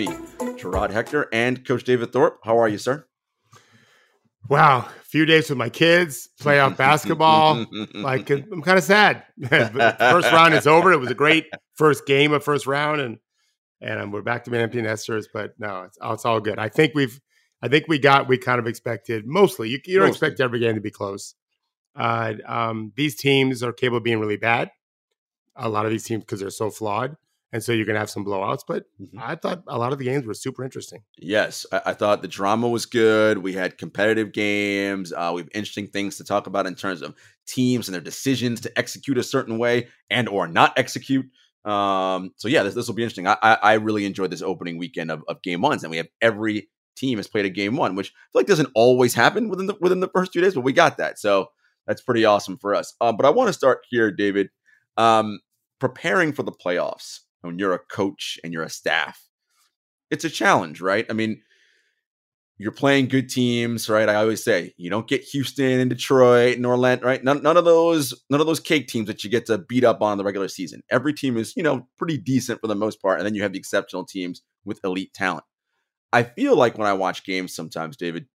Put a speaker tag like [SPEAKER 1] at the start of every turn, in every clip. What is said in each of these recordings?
[SPEAKER 1] me, Jarod Hector, and Coach David Thorpe. How are you, sir?
[SPEAKER 2] Wow, a few days with my kids, playoff basketball. like I'm kind of sad. first round is over. It was a great first game of first round, and and we're back to being empty nesters. But no, it's, it's all good. I think we've, I think we got we kind of expected mostly. You, you don't mostly. expect every game to be close. Uh, um, these teams are capable of being really bad. A lot of these teams because they're so flawed and so you're going to have some blowouts. But mm-hmm. I thought a lot of the games were super interesting.
[SPEAKER 1] Yes, I, I thought the drama was good. We had competitive games. Uh, we have interesting things to talk about in terms of teams and their decisions to execute a certain way and or not execute. Um, so yeah, this, this will be interesting. I, I, I really enjoyed this opening weekend of, of game ones, and we have every team has played a game one, which I feel like doesn't always happen within the within the first two days, but we got that. So that's pretty awesome for us. Um, but I want to start here, David. Um, preparing for the playoffs when you're a coach and you're a staff, it's a challenge, right? I mean, you're playing good teams, right? I always say you don't get Houston and Detroit and Orlando, right? None, none of those, none of those cake teams that you get to beat up on the regular season. Every team is, you know, pretty decent for the most part, and then you have the exceptional teams with elite talent. I feel like when I watch games sometimes, David,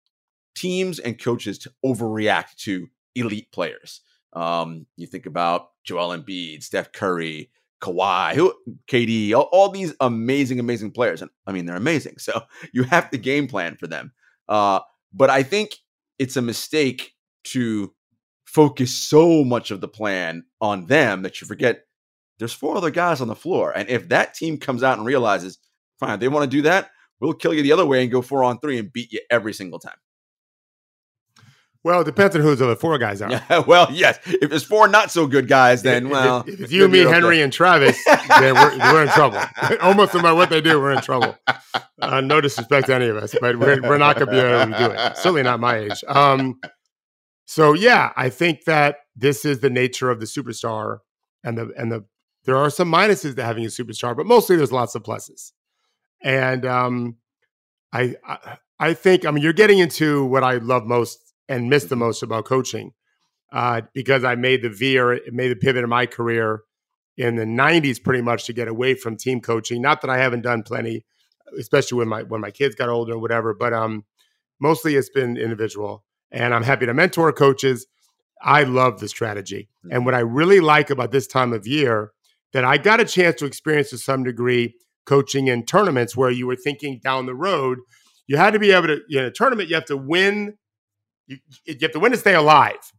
[SPEAKER 1] teams and coaches to overreact to elite players. Um, you think about Joel Embiid, Steph Curry, Kawhi, who, KD, all, all, these amazing, amazing players. And I mean, they're amazing. So you have to game plan for them. Uh, but I think it's a mistake to focus so much of the plan on them that you forget there's four other guys on the floor. And if that team comes out and realizes, fine, they want to do that, we'll kill you the other way and go four on three and beat you every single time.
[SPEAKER 2] Well, it depends on who the other four guys are.
[SPEAKER 1] well, yes. If it's four not so good guys, then
[SPEAKER 2] if,
[SPEAKER 1] well,
[SPEAKER 2] if, if it's you, me, Henry, and Travis, then we're, we're, in trouble. Almost no matter what they do, we're in trouble. Uh, no disrespect to any of us, but we're, we're not going to be able to do it. Certainly not my age. Um, so yeah, I think that this is the nature of the superstar, and the and the there are some minuses to having a superstar, but mostly there's lots of pluses. And um, I, I I think I mean you're getting into what I love most and miss the mm-hmm. most about coaching uh, because I made the veer, made the pivot in my career in the 90s pretty much to get away from team coaching. Not that I haven't done plenty, especially when my when my kids got older and whatever, but um, mostly it's been individual. And I'm happy to mentor coaches. I love the strategy. And mm-hmm. what I really like about this time of year that I got a chance to experience to some degree coaching in tournaments where you were thinking down the road. You had to be able to, in a tournament, you have to win you, you have to win to stay alive.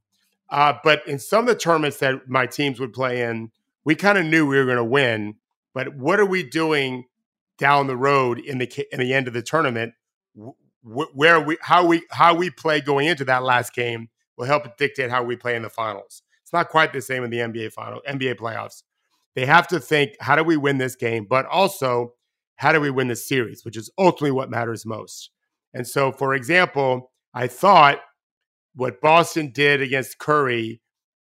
[SPEAKER 2] Uh, but in some of the tournaments that my teams would play in, we kind of knew we were going to win. But what are we doing down the road in the in the end of the tournament? Where we how we how we play going into that last game will help dictate how we play in the finals. It's not quite the same in the NBA final NBA playoffs. They have to think how do we win this game, but also how do we win the series, which is ultimately what matters most. And so, for example, I thought what Boston did against Curry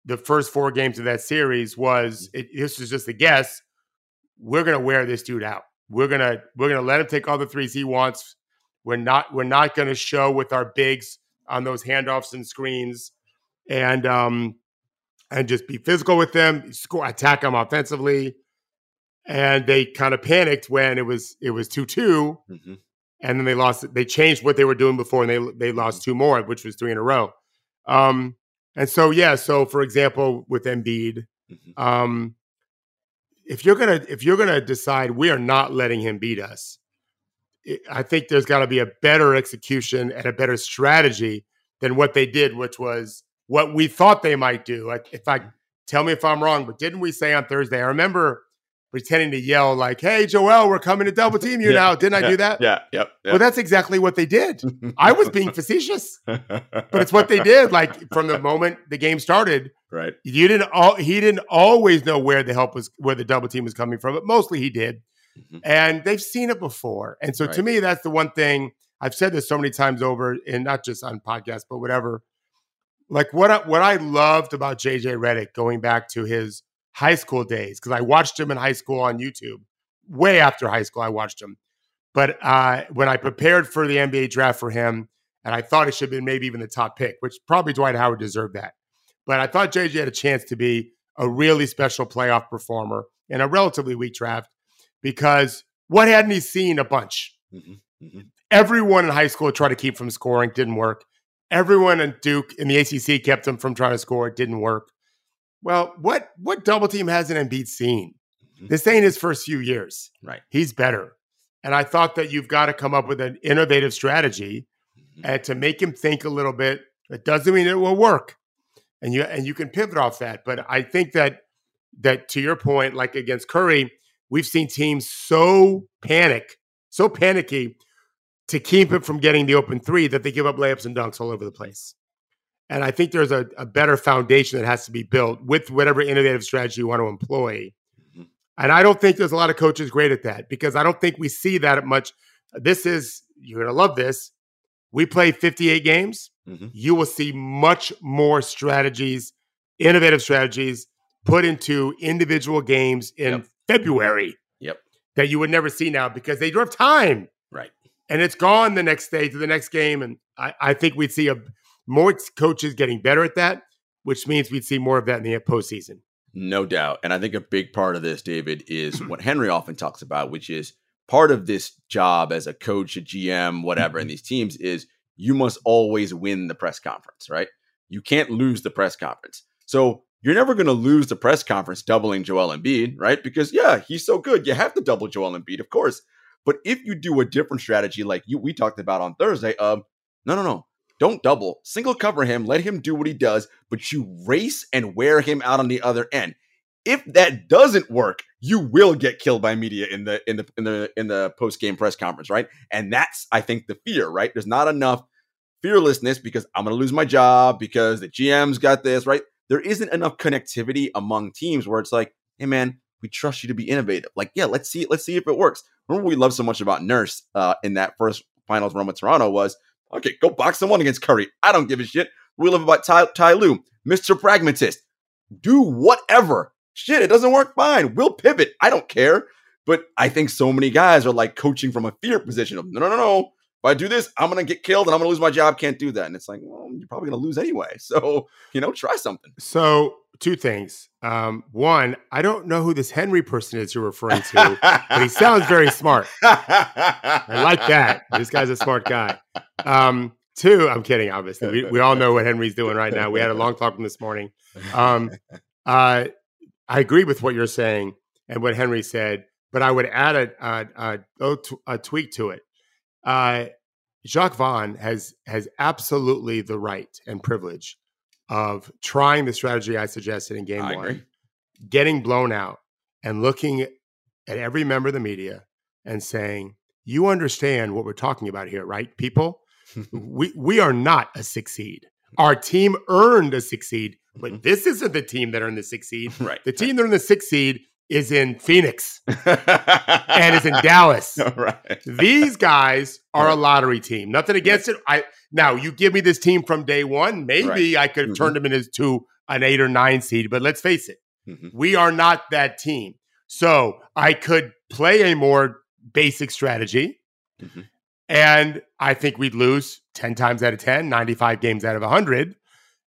[SPEAKER 2] the first four games of that series was it, this was just a guess. We're gonna wear this dude out. We're gonna we're gonna let him take all the threes he wants. We're not we're not gonna show with our bigs on those handoffs and screens, and um and just be physical with them, score attack them offensively. And they kind of panicked when it was it was two two, mm-hmm and then they lost. They changed what they were doing before, and they they lost two more, which was three in a row. Um, and so yeah, so for example, with Embiid, mm-hmm. um, if you're gonna if you're gonna decide we are not letting him beat us, I think there's got to be a better execution and a better strategy than what they did, which was what we thought they might do. Like, if I tell me if I'm wrong, but didn't we say on Thursday? I remember pretending to yell like, "Hey, Joel, we're coming to double team you yeah, now." Didn't
[SPEAKER 1] yeah,
[SPEAKER 2] I do that?
[SPEAKER 1] Yeah, yep.
[SPEAKER 2] Well, that's exactly what they did. I was being facetious, but it's what they did. Like from the moment the game started,
[SPEAKER 1] right?
[SPEAKER 2] You didn't. All, he didn't always know where the help was, where the double team was coming from, but mostly he did. Mm-hmm. And they've seen it before, and so right. to me, that's the one thing I've said this so many times over, and not just on podcasts, but whatever. Like what I, what I loved about JJ Redick going back to his high school days because I watched him in high school on YouTube. Way after high school, I watched him. But uh, when I prepared for the NBA draft for him, and I thought it should have been maybe even the top pick, which probably Dwight Howard deserved that. But I thought JJ had a chance to be a really special playoff performer in a relatively weak draft because What hadn't he seen a bunch?
[SPEAKER 1] Mhm, mhm.
[SPEAKER 2] Everyone in high school tried to keep from scoring, didn't work. Everyone in Duke in the ACC kept him from trying to score, it didn't work. Well, what what double team hasn't Embiid seen?
[SPEAKER 1] Mhm.
[SPEAKER 2] This ain't his first few years.
[SPEAKER 1] Right.
[SPEAKER 2] He's better. And I thought that you've got to come up with an innovative strategy
[SPEAKER 1] Mhm.
[SPEAKER 2] and to make him think a little bit. It doesn't mean it will work. And you and you can pivot off that. But I think that that to your point, like against Curry, we've seen teams so panic, so panicky to keep him from getting the open three that they give up layups and dunks all over the place. And I think there's a, a better foundation that has to be built with whatever innovative strategy you want to employ.
[SPEAKER 1] Mhm.
[SPEAKER 2] And I don't think there's a lot of coaches great at that because I don't think we see that much. This is, you're going to love this. We play 58 games.
[SPEAKER 1] Mhm.
[SPEAKER 2] You will see much more strategies, innovative strategies put into individual games in
[SPEAKER 1] Yep.
[SPEAKER 2] February
[SPEAKER 1] Yep.
[SPEAKER 2] that you would never see now because they don't have time
[SPEAKER 1] Right.
[SPEAKER 2] and it's gone the next day to the next game. And I, I think we'd see a more coaches getting better at that, which means we'd see more of that in the postseason.
[SPEAKER 1] No doubt. And I think a big part of this, David, is what Henry often talks about, which is part of this job as a coach, a GM, whatever, in mm-hmm. these teams is you must always win the press conference, right? You can't lose the press conference. So you're never going to lose the press conference doubling Joel Embiid, right? Because yeah, he's so good. You have to double Joel Embiid, of course. But if you do a different strategy like you we talked about on Thursday, of no, no, no, don't double, single cover him, let him do what he does, but you race and wear him out on the other end. If that doesn't work, you will get killed by media in the in the in the in the post game press conference, right? And that's I think the fear, right? There's not enough fearlessness because I'm going to lose my job because the GM's got this, right? There isn't enough connectivity among teams where it's like, hey man, we trust you to be innovative. Like, yeah, let's see, let's see if it works. Remember we love so much about Nurse uh, in that first finals run with Toronto was okay, go box-and-one against Curry. I don't give a shit. We love about Ty, Ty Lue, Mr. Pragmatist. Do whatever. Shit, it doesn't work. Fine. We'll pivot. I don't care. But I think so many guys are like coaching from a fear position of no, no, no, no. If I do this, I'm gonna get killed and I'm gonna lose my job. Can't do that. And it's like, well, you're probably gonna lose anyway. So you know, try something.
[SPEAKER 2] So, two things. Um, one, I don't know who this Henry person is you're referring to, but he sounds very smart. I like that. This guy's a smart guy. Um, two, I'm kidding, obviously. We, we all know what Henry's doing right now. We had a long talk from this morning. Um, uh, I agree with what you're saying and what Henry said, but I would add a, a, a, a t- a tweak to it. Uh, Jacque Vaughn has has absolutely the right and privilege of trying the strategy I suggested in game
[SPEAKER 1] I
[SPEAKER 2] one,
[SPEAKER 1] agree.
[SPEAKER 2] getting blown out, and looking at every member of the media and saying, "You understand what we're talking about here, right, people? we we are not a six seed. Our team earned a six seed, but
[SPEAKER 1] Mhm.
[SPEAKER 2] this isn't the team that earned the six seed.
[SPEAKER 1] right.
[SPEAKER 2] The team that earned the six seed is in Phoenix and is in Dallas.
[SPEAKER 1] right.
[SPEAKER 2] These guys are a lottery team. Nothing against it. I now you give me this team from day one, maybe I could have turned them into an eight or nine seed. But let's face it,
[SPEAKER 1] Mhm.
[SPEAKER 2] we are not that team. So I could play a more basic strategy,
[SPEAKER 1] Mhm.
[SPEAKER 2] and I think we'd lose 10 times out of 10, 95 games out of 100,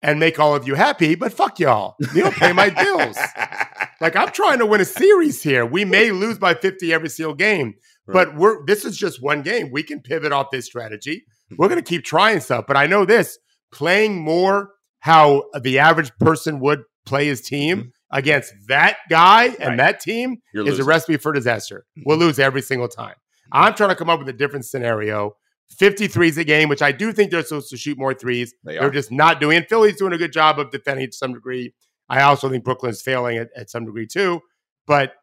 [SPEAKER 2] and make all of you happy. But fuck y'all. You don't pay my bills. Like I'm trying to win a series here. We may lose by 50 every single game, but we're this is just one game. We can pivot off this strategy. Hmm. We're going to keep trying stuff, but I know this playing more how the average person would play his team hmm. against that guy and
[SPEAKER 1] Right.
[SPEAKER 2] that team
[SPEAKER 1] You're
[SPEAKER 2] is a recipe for disaster. Hmm. We'll lose every single time. I'm trying to come up with a different scenario. 53s a game, which I do think they're supposed to shoot more threes.
[SPEAKER 1] They
[SPEAKER 2] They're
[SPEAKER 1] are.
[SPEAKER 2] just not doing it. Philly's doing a good job of defending to some degree. I also think Brooklyn's failing at, at some degree too. But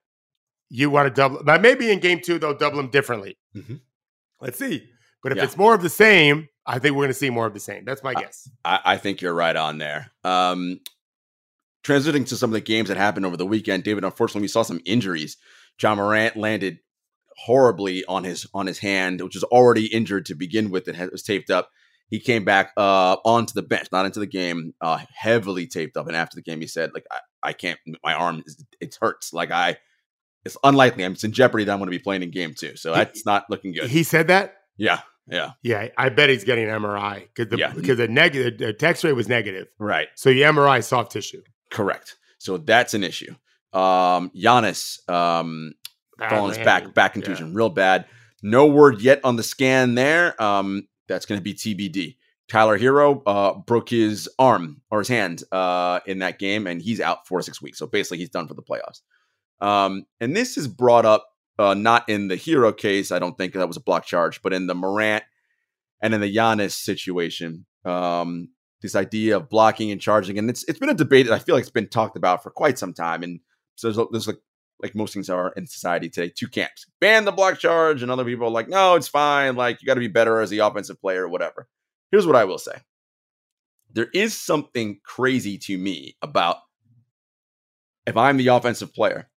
[SPEAKER 2] you want to double, but maybe in game two, they'll double them differently.
[SPEAKER 1] Mhm.
[SPEAKER 2] Let's see. But if
[SPEAKER 1] Yeah.
[SPEAKER 2] it's more of the same, I think we're going to see more of the same. That's my guess.
[SPEAKER 1] I, I think you're right on there. Um, transiting to some of the games that happened over the weekend, David. Unfortunately, we saw some injuries. Ja Morant landed horribly on his on his hand, which was already injured to begin with. It had- was taped up. He came back uh, onto the bench, not into the game, uh, heavily taped up. And after the game, he said, "Like I, I can't. My arm, is, it hurts. Like I, it's unlikely. I'm it's in jeopardy that I'm going to be playing in game two. So
[SPEAKER 2] He-
[SPEAKER 1] that's not looking good.
[SPEAKER 2] He said that.
[SPEAKER 1] yeah, yeah,
[SPEAKER 2] Yeah, I bet he's getting an MRI because the
[SPEAKER 1] Yeah.
[SPEAKER 2] because the negative the X-ray was negative.
[SPEAKER 1] right.
[SPEAKER 2] So you MRI soft tissue.
[SPEAKER 1] Correct. So that's an issue. Um, Giannis, um, his back, back contusion, yeah. real bad. No word yet on the scan there. Um, that's going to be TBD. Tyler Herro uh, broke his arm or his hand uh, in that game, and he's out four to six weeks. So basically, he's done for the playoffs. Um, and this is brought up uh, not in the Herro case. I don't think that was a block charge, but in the Morant and in the Giannis situation. Um, this idea of blocking and charging, and it's it's been a debate that I feel like it's been talked about for quite some time. And so there's, there's like like most things are in society today, two camps: ban the block charge, and other people are like, no, it's fine. Like you got to be better as the offensive player, or whatever. Here's what I will say: there is something crazy to me about if I'm the offensive player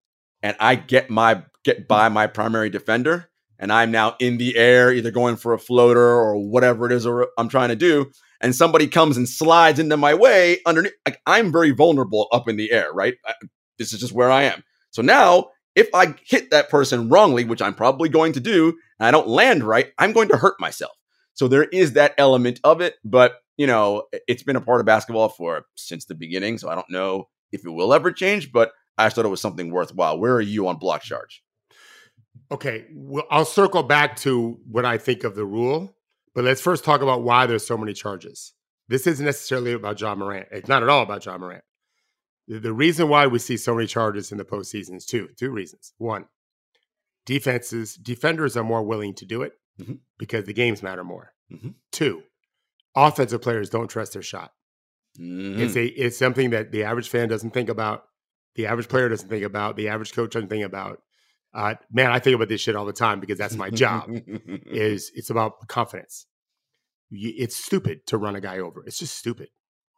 [SPEAKER 1] and I get my get by my primary defender and I'm now in the air, either going for a floater or whatever it is or I'm trying to do, and somebody comes and slides into my way underneath, like I'm very vulnerable up in the air, right? I, this is just where I am. So now, if I hit that person wrongly, which I'm probably going to do, and I don't land right, I'm going to hurt myself. So there is that element of it, but you know, it's been a part of basketball for since the beginning. So I don't know if it will ever change, but I thought it was something worthwhile. Where are you on block charge?
[SPEAKER 2] Okay, well, I'll circle back to what I think of the rule, but let's first talk about why there's so many charges. This isn't necessarily about Ja Morant. It's not at all about Ja Morant. The reason why we see so many charges in the postseason is two two reasons. One, defenses defenders are more willing to do it mm-hmm. because the games matter more. Mm-hmm. Two, offensive players don't trust their shot. Mm-hmm. It's a it's something that the average fan doesn't think about. The average player doesn't think about. The average coach doesn't think about. Uh, man, I think about this shit all the time because that's my job. is it's about confidence. It's stupid to run a guy over. It's just stupid.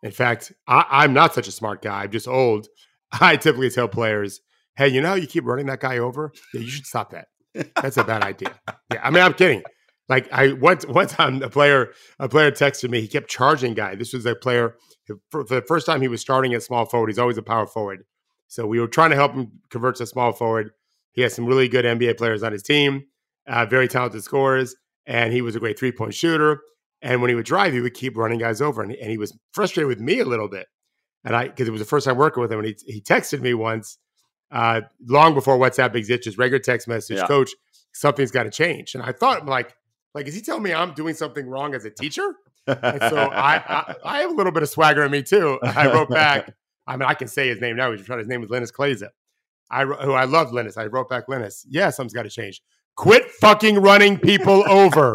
[SPEAKER 2] In fact, I, am not such a smart guy. I'm just old. I typically tell players, "Hey, you know, how you keep running that guy over. Yeah, you should stop that. That's a bad idea." Yeah, I mean, I'm kidding. Like I once one time a player a player texted me. He kept charging guy. This was a player for, for the first time he was starting at small forward. He's always a power forward. So we were trying to help him convert to small forward. He has some really good NBA players on his team, uh, very talented scorers, and he was a great three point shooter. And when he would drive, he would keep running guys over, and, and he was frustrated with me a little bit. And I, because it was the first time working with him, and he, he texted me once, uh, long before WhatsApp exists, just regular text message, yeah. Coach, something's got to change. And I thought, like, like, is he telling me I'm doing something wrong as a teacher? And so I, I, I, have a little bit of swagger in me too. I wrote back. I mean, I can say his name now. He's his name was Linas Kleiza. I who I love Linas. I wrote back Linas. Yeah, something's got to change. Quit fucking running people over.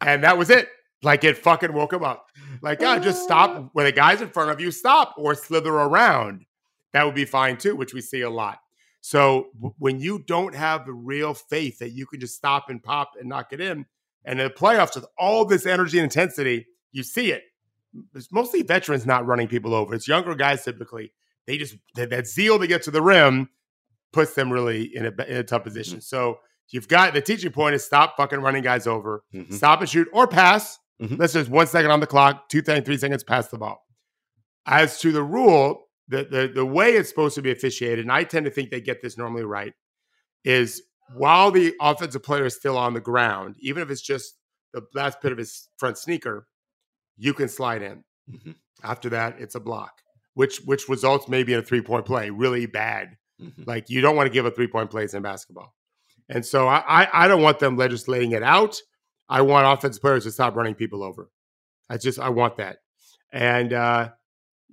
[SPEAKER 2] And that was it. Like it fucking woke him up. Like, just stop when the guy's in front of you, stop or slither around. That would be fine too, which we see a lot. So when you don't have the real faith that you can just stop and pop and knock it in, and in the playoffs with all this energy and intensity, you see it. It's mostly veterans not running people over. It's younger guys typically. They just that, that zeal to get to the rim puts them really in a, in a tough position. Mm-hmm. So you've got the teaching point is stop fucking running guys over, mm-hmm. stop and shoot or pass. Mm-hmm. Let's just one second on the clock, two, three seconds, pass the ball. As to the rule, the, the the way it's supposed to be officiated, and I tend to think they get this normally right, is while the offensive player is still on the ground, even if it's just the last bit of his front sneaker, you can slide in. Mm-hmm. After that, it's a block, which which results maybe in a three point play, really bad. Mm-hmm. Like you don't want to give a three point plays in basketball, and so I, I I don't want them legislating it out. I want offensive players to stop running people over. I just I want that, and uh,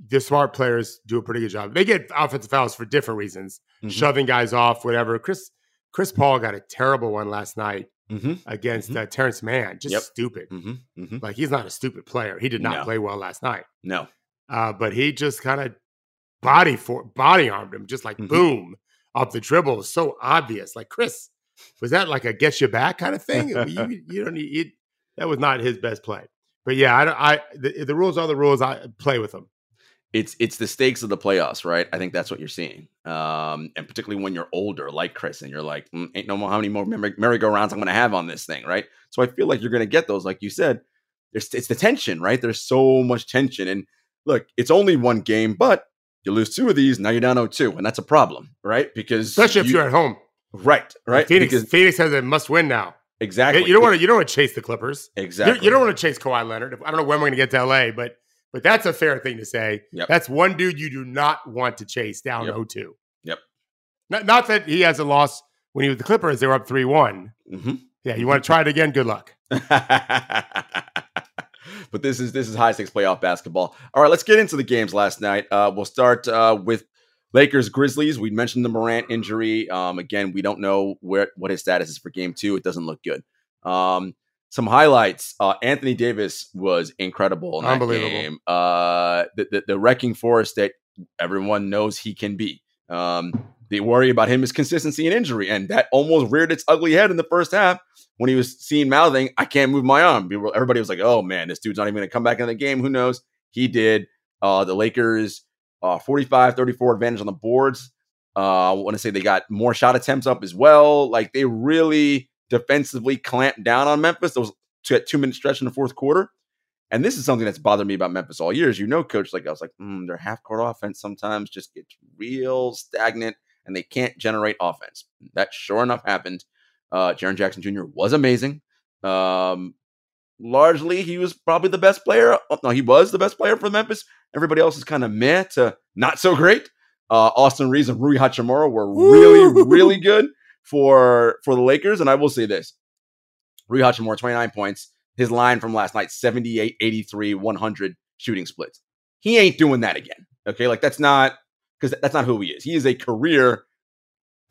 [SPEAKER 2] the smart players do a pretty good job. They get offensive fouls for different reasons, mm-hmm. shoving guys off, whatever. Chris Chris Paul got a terrible one last night mm-hmm. against mm-hmm. Uh, Terance Mann. Just yep. stupid. Mm-hmm. Mm-hmm. Like he's not a stupid player. He did not no. play well last night.
[SPEAKER 1] No,
[SPEAKER 2] uh, but he just kind of body for body armed him, just like mm-hmm. boom off the dribble. So obvious. Like Chris, was that like a get you back kind of thing? you, you, don't need. It, that was not his best play. But yeah, I, I the, the rules are the rules. I play with them
[SPEAKER 1] it's it's the stakes of the playoffs, right? I think that's what you're seeing, um, and particularly when you're older, like Chris, and you're like, mm, ain't no more how many more merry-go-rounds I'm going to have on this thing, right? So I feel like you're going to get those, like you said. There's it's the tension, right? There's so much tension, and look, it's only one game, but you lose two of these, now you're down 0-2, and that's a problem, right? Because
[SPEAKER 2] especially if you, are at home,
[SPEAKER 1] right? Right?
[SPEAKER 2] Phoenix,
[SPEAKER 1] because,
[SPEAKER 2] Phoenix has a must-win now.
[SPEAKER 1] Exactly.
[SPEAKER 2] You don't want to. You don't want to chase the Clippers.
[SPEAKER 1] Exactly.
[SPEAKER 2] You, you don't want to chase Kawhi Leonard. I don't know when we're going to get to LA, but but that's a fair thing to say. Yep. That's one dude you do not want to chase down
[SPEAKER 1] yep.
[SPEAKER 2] 0-2.
[SPEAKER 1] Yep.
[SPEAKER 2] Not, not that he hasn't lost when he was the Clippers. They were up three one.
[SPEAKER 1] Mm-hmm.
[SPEAKER 2] Yeah, you want to try it again? Good luck.
[SPEAKER 1] but this is this is high stakes playoff basketball. All right, let's get into the games last night. Uh, we'll start uh, with Lakers Grizzlies. We mentioned the Morant injury. Um, again, we don't know where what his status is for Game Two. It doesn't look good. Um, some highlights. Uh, Anthony Davis was incredible in that
[SPEAKER 2] Unbelievable.
[SPEAKER 1] game. Uh, the, the the wrecking force that everyone knows he can be. Um, the worry about him is consistency and injury, and that almost reared its ugly head in the first half when he was seen mouthing, "I can't move my arm." Everybody was like, "Oh man, this dude's not even going to come back in the game." Who knows? He did. Uh, the Lakers, uh, 45-34 advantage on the boards. Uh, I want to say they got more shot attempts up as well. Like they really defensively clamped down on Memphis. Those two, two minute stretch in the fourth quarter. And this is something that's bothered me about Memphis all years. You know, coach, like I was like, mm, their half court offense sometimes just gets real stagnant and they can't generate offense. That sure enough happened. Uh, Jaren Jackson Jr. was amazing. Um, largely, he was probably the best player. Oh, no, he was the best player for Memphis. Everybody else is kind of meh to not so great. Uh, Austin Reaves and Rui Hachimura were really, really good for for the Lakers. And I will say this: Rui Hachimura, 29 points. His line from last night, 78, 83, 100 shooting splits. He ain't doing that again. Okay, like that's not because that's not who he is. He is a career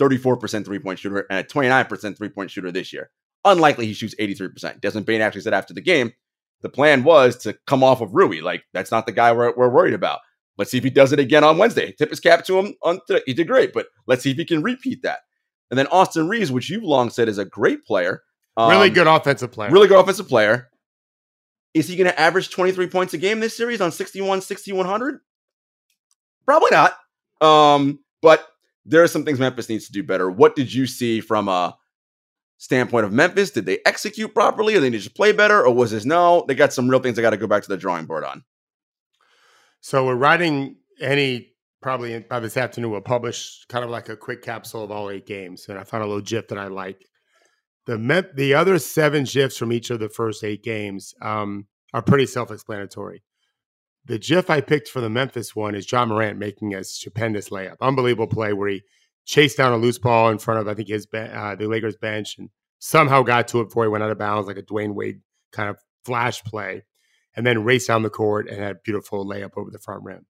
[SPEAKER 1] 34% three point shooter and a 29% three point shooter this year. Unlikely he shoots 83%. Desmond Bane actually said after the game, the plan was to come off of Rui. Like, that's not the guy we're, we're worried about. Let's see if he does it again on Wednesday. Tip his cap to him on today. He did great, but let's see if he can repeat that. And then Austin Reaves, which you've long said is a great player.
[SPEAKER 2] really
[SPEAKER 1] um,
[SPEAKER 2] good offensive player.
[SPEAKER 1] Really good offensive player. Is he going to average 23 points a game this series on 61, 6100? Probably not. Um, but there are some things Memphis needs to do better. What did you see from a standpoint of Memphis? Did they execute properly or they need to play better? Or was this no, they got some real things they got to go back to the drawing board on?
[SPEAKER 2] So we're writing any probably by this afternoon. We'll publish kind of like a quick capsule of all eight games, and I found a little GIF that I like. The the other seven GIFs from each of the first eight games um, are pretty self-explanatory. The GIF I picked for the Memphis one is Ja Morant making a stupendous layup, unbelievable play where he chased down a loose ball in front of I think his uh, the Lakers bench and somehow got to it before he went out of bounds, like a Dwyane Wade kind of flash play and then raced down the court and had a beautiful layup over the front rim.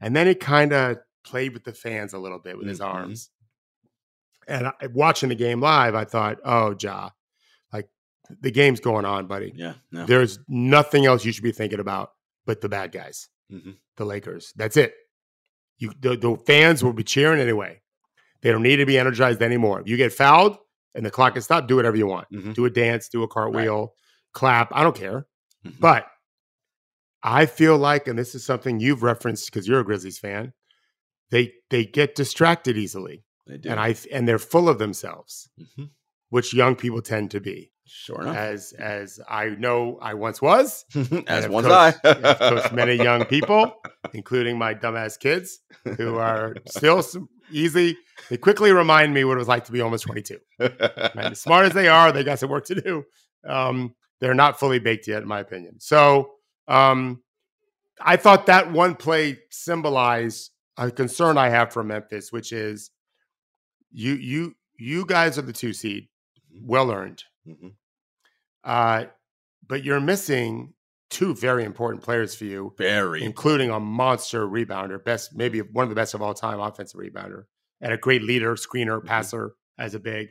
[SPEAKER 2] And then it kind of played with the fans a little bit with his
[SPEAKER 1] Mhm.
[SPEAKER 2] arms. And I, watching the game live, I thought, oh, Ja, like the game's going on, buddy.
[SPEAKER 1] Yeah, no.
[SPEAKER 2] There's nothing else you should be thinking about but the bad guys,
[SPEAKER 1] Mhm.
[SPEAKER 2] the Lakers. That's it. You, the, the fans will be cheering anyway. They don't need to be energized anymore. You get fouled and the clock is stopped, do whatever you want.
[SPEAKER 1] Mhm.
[SPEAKER 2] Do a dance, do a cartwheel, clap. I don't care.
[SPEAKER 1] Mhm.
[SPEAKER 2] But I feel like, and this is something you've referenced because you're a Grizzlies fan, they they get distracted easily,
[SPEAKER 1] they do.
[SPEAKER 2] and I and they're full of themselves,
[SPEAKER 1] Mhm.
[SPEAKER 2] which young people tend to be.
[SPEAKER 1] Sure enough.
[SPEAKER 2] As as I know, I once was.
[SPEAKER 1] As
[SPEAKER 2] have
[SPEAKER 1] one's
[SPEAKER 2] coached-
[SPEAKER 1] I.
[SPEAKER 2] I've coached many young people, including my dumbass kids, who are still easy. They quickly remind me what it was like to be almost 22. Right? As smart as they are, they got some work to do. Um, they're not fully baked yet, in my opinion. So um, I thought that one play symbolized a concern I have for Memphis, which is you you you guys are the two seed, well earned,
[SPEAKER 1] Mhm.
[SPEAKER 2] uh, but you're missing two very important players for you,
[SPEAKER 1] Very.
[SPEAKER 2] including a monster rebounder, best maybe one of the best of all time offensive rebounder, and a great leader, screener,
[SPEAKER 1] Mhm.
[SPEAKER 2] passer as a big.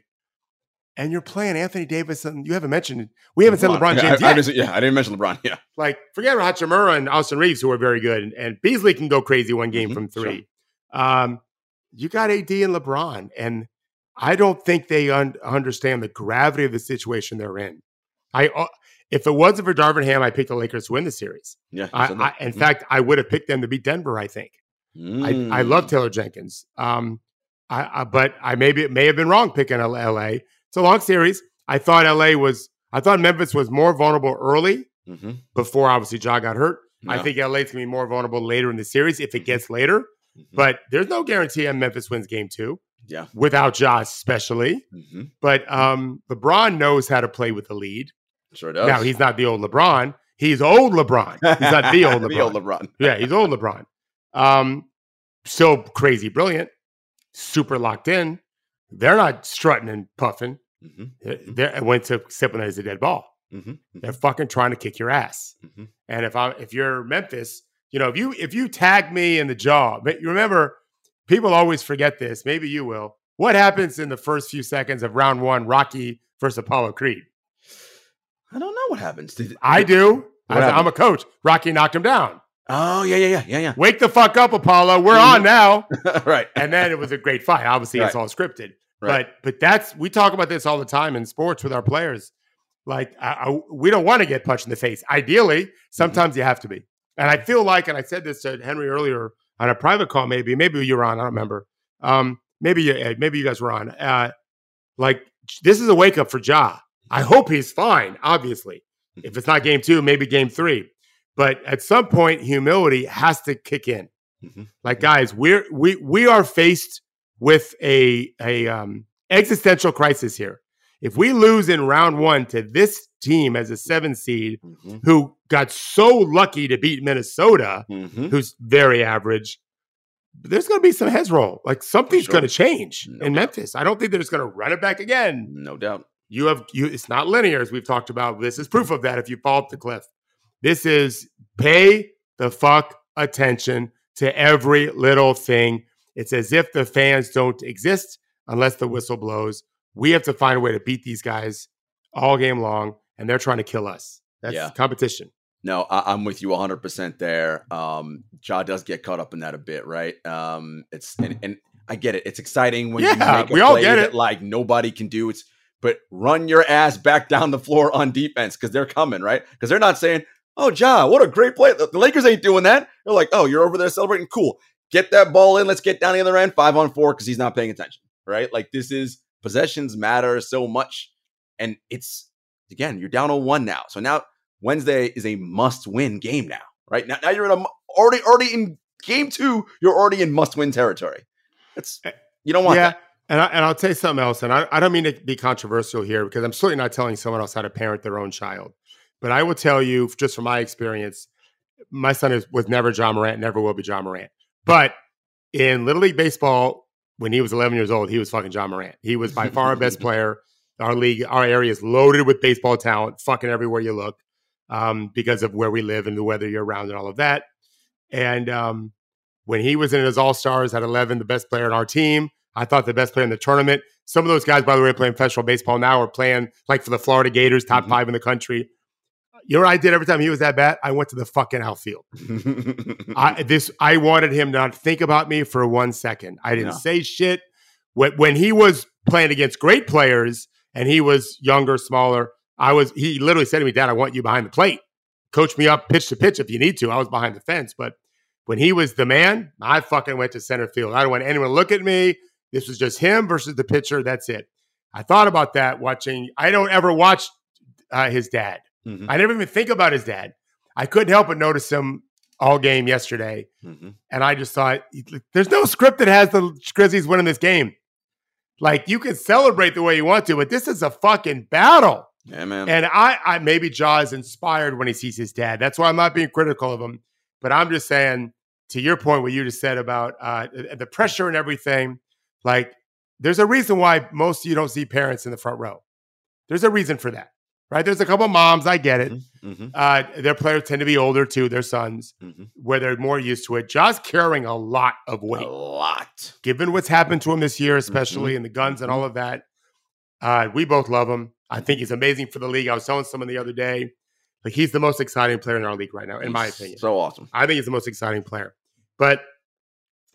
[SPEAKER 2] And you're playing Anthony Davis, and you haven't mentioned we haven't said LeBron James
[SPEAKER 1] I, I
[SPEAKER 2] yet.
[SPEAKER 1] didn't- yeah, I didn't mention LeBron. Yeah.
[SPEAKER 2] like forget Hachimura and Austin Reaves, who are very good, and, and Beasley can go crazy one game
[SPEAKER 1] Mhm,
[SPEAKER 2] from
[SPEAKER 1] sure.
[SPEAKER 2] three. Um, you got AD and LeBron, and I don't think they un- understand the gravity of the situation they're in. I uh, if it wasn't for Darvin Ham, I picked the Lakers to win the series.
[SPEAKER 1] Yeah.
[SPEAKER 2] I, I, in
[SPEAKER 1] Mhm.
[SPEAKER 2] fact, I would have picked them to beat Denver. I think. I, I love
[SPEAKER 1] Mm.
[SPEAKER 2] Taylor Jenkins. Um, I, I but I maybe it may have been wrong picking L- LA. It's a long series. I thought LA was. I thought Memphis was more vulnerable early
[SPEAKER 1] Mhm.
[SPEAKER 2] before obviously Ja got hurt. I
[SPEAKER 1] Yeah.
[SPEAKER 2] think LA's gonna be more vulnerable later in the series if it gets later.
[SPEAKER 1] Mhm.
[SPEAKER 2] But there's no guarantee on Memphis wins game two
[SPEAKER 1] yeah.
[SPEAKER 2] without Ja, especially.
[SPEAKER 1] Mhm.
[SPEAKER 2] But um, LeBron knows how to play with the lead.
[SPEAKER 1] Sure does.
[SPEAKER 2] Now he's not the old LeBron. He's old LeBron. He's not the old LeBron.
[SPEAKER 1] the old LeBron.
[SPEAKER 2] Yeah, he's old LeBron. Um, still crazy brilliant. super locked in. They're not strutting and puffing.
[SPEAKER 1] Mm-hmm.
[SPEAKER 2] They went to sip when there's a dead ball.
[SPEAKER 1] Mm-hmm.
[SPEAKER 2] They're fucking trying to kick your ass.
[SPEAKER 1] Mhm.
[SPEAKER 2] And if I if you're Memphis, you know if you if you tag me in the jaw, but you remember people always forget this. Maybe you will. What happens in the first few seconds of round one, Rocky versus Apollo Creed?
[SPEAKER 1] I don't know what happens. Did-
[SPEAKER 2] I do. I, I'm a coach. Rocky knocked him down.
[SPEAKER 1] Oh yeah, yeah, yeah, yeah, yeah.
[SPEAKER 2] Wake the fuck up, Apollo. We're
[SPEAKER 1] Mhm.
[SPEAKER 2] on now.
[SPEAKER 1] right.
[SPEAKER 2] And then it was a great fight. Obviously, it's all scripted.
[SPEAKER 1] Right.
[SPEAKER 2] But but that's we talk about this all the time in sports with our players. Like I, I, we don't want to get punched in the face. Ideally, sometimes you have to be. And I feel like, and I said this to Henry earlier on a private call. Maybe maybe you were on. I don't remember. Um, maybe you maybe you guys were on. Uh, like this is a wake up for Ja. I hope he's fine. Obviously, if it's not game two, maybe game three. But at some point, humility has to kick in.
[SPEAKER 1] Mhm.
[SPEAKER 2] Like guys, we're we we are faced with a a um, existential crisis here. If we lose in round one to this team as a seven seed,
[SPEAKER 1] Mhm.
[SPEAKER 2] who got so lucky to beat Minnesota,
[SPEAKER 1] Mhm.
[SPEAKER 2] who's very average, there's going to be some heads roll. Like something's
[SPEAKER 1] sure.
[SPEAKER 2] going to change
[SPEAKER 1] No
[SPEAKER 2] in
[SPEAKER 1] doubt.
[SPEAKER 2] Memphis. I don't think they're just going to run it back again.
[SPEAKER 1] No doubt.
[SPEAKER 2] You have you. It's not linear as we've talked about. This is proof of that. If you fall off the cliff, this is pay the fuck attention to every little thing. It's as if the fans don't exist unless the whistle blows. We have to find a way to beat these guys all game long, and they're trying to kill us. That's
[SPEAKER 1] Yeah.
[SPEAKER 2] competition.
[SPEAKER 1] No, I, I'm with you 100% there. Um, Ja does get caught up in that a bit, right? Um, it's and, and I get it. It's exciting when you
[SPEAKER 2] Yeah,
[SPEAKER 1] make a
[SPEAKER 2] we all
[SPEAKER 1] play
[SPEAKER 2] get
[SPEAKER 1] that,
[SPEAKER 2] it.
[SPEAKER 1] like nobody can do. It's but run your ass back down the floor on defense because they're coming, right? Because they're not saying, "Oh, Ja, what a great play." The the Lakers ain't doing that. They're like, "Oh, you're over there celebrating. Cool. Get that ball in. Let's get down the other end. Five on four because he's not paying attention, right? Like this is possessions matter so much, and it's again, you're down on one now. So now Wednesday is a must-win game now, right? Now, now you're in a already already in game two. You're already in must-win territory. That's eh, you don't want
[SPEAKER 2] yeah.
[SPEAKER 1] that.
[SPEAKER 2] And, I, and I'll tell you something else. And I, I don't mean to be controversial here because I'm certainly not telling someone else how to parent their own child. But I will tell you, just from my experience, my son is, was never Ja Morant, never will be Ja Morant. But in Little League Baseball, when he was 11 years old, he was fucking Ja Morant. He was by far our best player. Our league, our area is loaded with baseball talent, fucking everywhere you look, um, because of where we live and the weather year round and all of that. And um, when he was in his All Stars at 11, the best player on our team, I thought the best player in the tournament. Some of those guys, by the way, are playing professional baseball now are playing like for the Florida Gators, top
[SPEAKER 1] Mhm.
[SPEAKER 2] five in the country. You know what I did every time he was that bat? I went to the fucking outfield. I this I wanted him not to think about me for one second. I didn't say shit. When when he was playing against great players and he was younger, smaller, I was he literally said to me, Dad, I want you behind the plate. Coach me up pitch to pitch if you need to. I was behind the fence. But when he was the man, I fucking went to center field. I don't want anyone to look at me. This was just him versus the pitcher. That's it. I thought about that watching. I don't ever watch uh, his dad.
[SPEAKER 1] Mhm,
[SPEAKER 2] I never even think about his dad. I couldn't help but notice him all game yesterday.
[SPEAKER 1] mhm.
[SPEAKER 2] And I just thought, there's no script that has the Grizzlies winning this game. Like you can celebrate the way you want to, but this is a fucking battle.
[SPEAKER 1] Yeah, man.
[SPEAKER 2] And I, I maybe Ja is inspired when he sees his dad. That's why I'm not being critical of him. But I'm just saying, to your point, what you just said about uh, the pressure and everything, like there's a reason why most of you don't see parents in the front row. There's a reason for that, right? There's a couple moms, I get it.
[SPEAKER 1] Mhm,
[SPEAKER 2] Uh, their players tend to be older too, their sons,
[SPEAKER 1] mhm.
[SPEAKER 2] where they're more used to it. Ja's carrying a lot of weight
[SPEAKER 1] A lot.
[SPEAKER 2] given what's happened to him this year, especially in the guns and all of that. Uh, we both love him. I think he's amazing for the league. I was telling someone the other day, like he's the most exciting player in our league right now, in my opinion.
[SPEAKER 1] So awesome.
[SPEAKER 2] I think he's the most exciting player. But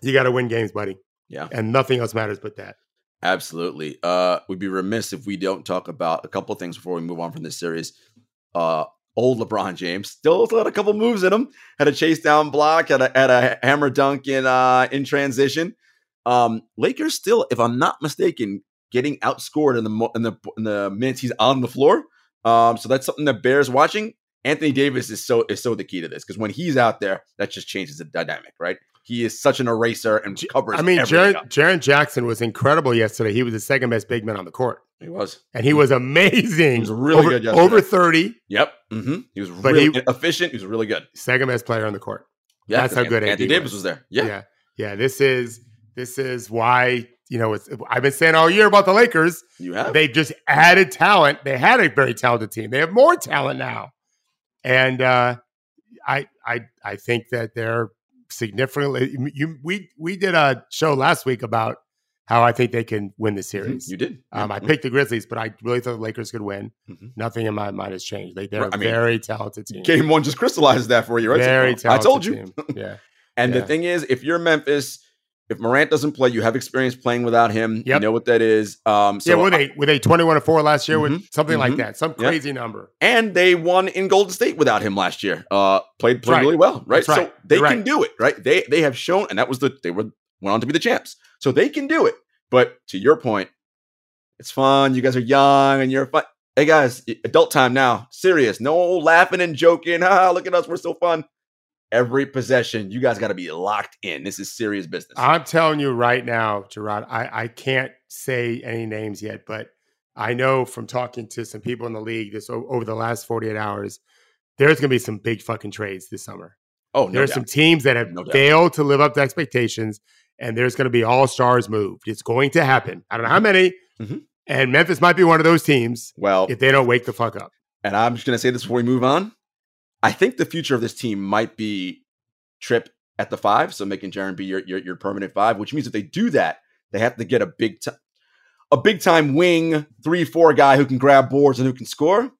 [SPEAKER 2] you got to win games, buddy,
[SPEAKER 1] Yeah.
[SPEAKER 2] and nothing else matters but that.
[SPEAKER 1] Absolutely. Uh, we'd be remiss if we don't talk about a couple of things before we move on from this series. Uh, old LeBron James still had a couple moves in him. Had a chase down block, had a had a hammer dunk in uh in transition. Um, Lakers still, if I'm not mistaken, getting outscored in the in the in the minutes he's on the floor. Um, so that's something that bears watching. Anthony Davis is so is so the key to this because when he's out there, that just changes the dynamic, right? He is such an eraser and covers.
[SPEAKER 2] I mean,
[SPEAKER 1] Jaren.
[SPEAKER 2] Jaren Jackson was incredible yesterday. He was the second best big man on the court,
[SPEAKER 1] he was.
[SPEAKER 2] and he was amazing.
[SPEAKER 1] He was really
[SPEAKER 2] over,
[SPEAKER 1] good yesterday.
[SPEAKER 2] over 30,
[SPEAKER 1] Yep. hmm He was
[SPEAKER 2] But
[SPEAKER 1] really
[SPEAKER 2] he-
[SPEAKER 1] efficient. He was really good.
[SPEAKER 2] second best player on the court.
[SPEAKER 1] Yeah,
[SPEAKER 2] That's how good
[SPEAKER 1] Anthony Davis
[SPEAKER 2] was.
[SPEAKER 1] was there. Yeah.
[SPEAKER 2] yeah, yeah. This is This is why you know it's, I've been saying all year about the Lakers.
[SPEAKER 1] You have.
[SPEAKER 2] They just added talent. They had a very talented team. They have more talent now, and uh, I I I think that they're significantly. You we we did a show last week about how I think they can win the
[SPEAKER 1] Mhm,
[SPEAKER 2] series.
[SPEAKER 1] You did.
[SPEAKER 2] Um, I
[SPEAKER 1] Mhm.
[SPEAKER 2] picked the Grizzlies, but I really thought the Lakers could win.
[SPEAKER 1] Mhm.
[SPEAKER 2] Nothing in my mind has changed. They, they're
[SPEAKER 1] I
[SPEAKER 2] a
[SPEAKER 1] mean,
[SPEAKER 2] very talented team.
[SPEAKER 1] Game one just crystallizes that for you, right? So,
[SPEAKER 2] Very
[SPEAKER 1] I
[SPEAKER 2] talented.
[SPEAKER 1] told you.
[SPEAKER 2] Team. Yeah.
[SPEAKER 1] And
[SPEAKER 2] Yeah.
[SPEAKER 1] the thing is, if you're Memphis, if Morant doesn't play, you have experience playing without him. You know what that is. Um, so
[SPEAKER 2] yeah, were they were they twenty one to four last year
[SPEAKER 1] Mhm,
[SPEAKER 2] with something like
[SPEAKER 1] mhm.
[SPEAKER 2] that, some crazy number.
[SPEAKER 1] and they won in Golden State without him last year. Uh, played played
[SPEAKER 2] right.
[SPEAKER 1] really well, right?
[SPEAKER 2] Right.
[SPEAKER 1] So they can do it, right? They they have shown, and that was the they were went on to be the champs, so they can do it. But to your point, it's fun. You guys are young, and you're fun. Hey guys, adult time now. Serious, no laughing and joking. Ha! Look at us, we're so fun. Every possession, you guys got to be locked in. This is serious business.
[SPEAKER 2] I'm telling you right now, Jarod, I, I can't say any names yet, but I know from talking to some people in the league this over the last 48 hours, there's going to be some big fucking trades this summer.
[SPEAKER 1] oh no,
[SPEAKER 2] there's
[SPEAKER 1] doubt.
[SPEAKER 2] some teams that have
[SPEAKER 1] No doubt.
[SPEAKER 2] failed to live up to expectations, and there's going to be all stars moved. It's going to happen. I don't know how many,
[SPEAKER 1] Mhm.
[SPEAKER 2] and Memphis might be one of those teams
[SPEAKER 1] well,
[SPEAKER 2] if they don't wake the fuck up.
[SPEAKER 1] and I'm just gonna say this before we move on. I think the future of this team might be Trip at the five, so making Jaren be your, your your permanent five, which means if they do that, they have to get a big time a big time wing three four guy who can grab boards and who can score.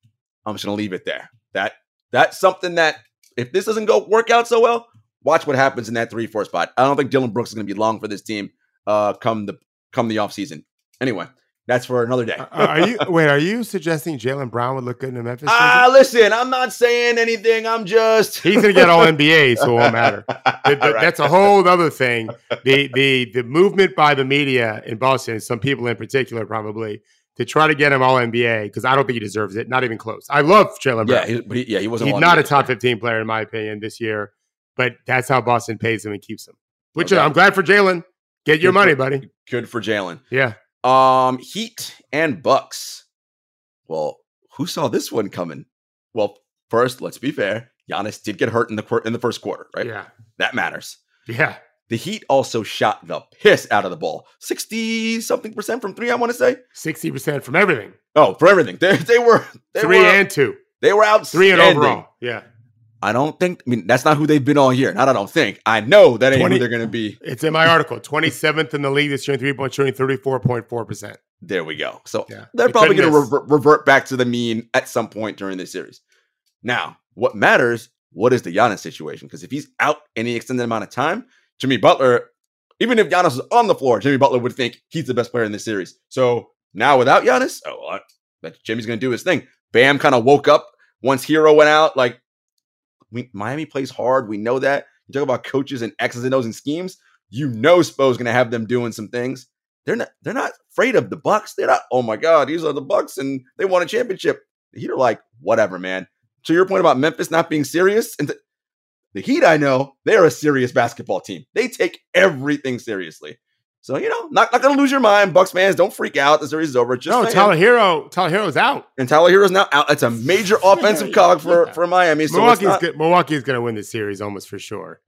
[SPEAKER 1] I'm just gonna leave it there. That that's something that if this doesn't go work out so well, watch what happens in that three four spot. I don't think Dillon Brooks is gonna be long for this team. Uh, come the come the off season. Anyway, that's for another day.
[SPEAKER 2] Are- are you wait? Are you suggesting Jaylen Brown would look good in Memphis?
[SPEAKER 1] Ah, listen, I'm not saying anything. I'm just
[SPEAKER 2] He's going to get all NBA, so it won't matter.
[SPEAKER 1] Right.
[SPEAKER 2] That's a whole other thing. The the the movement by the media in Boston, some people in particular, probably to try to get him all NBA because I don't think he deserves it. Not even close. I love Jaylen
[SPEAKER 1] Yeah,
[SPEAKER 2] Brown.
[SPEAKER 1] but he, yeah, he wasn't.
[SPEAKER 2] He's not a top fifteen player in my opinion this year, but that's how Boston pays him and keeps him. Which
[SPEAKER 1] Okay.
[SPEAKER 2] I'm glad for Jaylen. Get your
[SPEAKER 1] Good
[SPEAKER 2] money,
[SPEAKER 1] for-
[SPEAKER 2] buddy.
[SPEAKER 1] Good for Jaylen.
[SPEAKER 2] Yeah.
[SPEAKER 1] Um, Heat and Bucks. Well, who saw this one coming? Well, first, let's be fair. Giannis did get hurt in the quar- in the first quarter, right?
[SPEAKER 2] Yeah.
[SPEAKER 1] That matters.
[SPEAKER 2] Yeah.
[SPEAKER 1] The Heat also shot the piss out of the ball, sixty something percent from three. I want to say.
[SPEAKER 2] Sixty percent from everything.
[SPEAKER 1] Oh, for everything. They they were they
[SPEAKER 2] Three
[SPEAKER 1] were,
[SPEAKER 2] and two.
[SPEAKER 1] they were out
[SPEAKER 2] Three and overall. Yeah.
[SPEAKER 1] I don't think. I mean, that's not who they've been all year. Not I don't think. I know that ain't
[SPEAKER 2] 20
[SPEAKER 1] who they're going to be.
[SPEAKER 2] It's in my article. 27th in the league this year in three point shooting, 34.4%.
[SPEAKER 1] There we go. So
[SPEAKER 2] Yeah.
[SPEAKER 1] they're
[SPEAKER 2] They
[SPEAKER 1] probably going to revert, revert back to the mean at some point during this series. Now, what matters? What is the Giannis situation? Because if he's out any extended amount of time, Jimmy Butler, even if Giannis was on the floor, Jimmy Butler would think he's the best player in this series. So now without Giannis, oh, well, Jimmy's going to do his thing. Bam kind of woke up once Herro went out. Like we, Miami plays hard. We know that. You talk about coaches and X's and O's and schemes. You know, Spo's going to have them doing some things. They're not. They're not afraid of the Bucks. They're not. Oh my God, these are the Bucks, and they won a championship. The Heat are like, whatever, man. To your point about Memphis not being serious, and the, the Heat, I know they're a serious basketball team. They take everything seriously. So you know, not not gonna lose your mind, Bucks fans. Don't freak out. The series is over. Just
[SPEAKER 2] no,
[SPEAKER 1] saying.
[SPEAKER 2] Tyler Herro, Tyler Herro's out.
[SPEAKER 1] and Tyler Herro's now out. That's a major offensive cog for
[SPEAKER 2] Yeah.
[SPEAKER 1] for Miami. So it's
[SPEAKER 2] Milwaukee's
[SPEAKER 1] not-
[SPEAKER 2] good. Milwaukee's going to win this series almost for sure.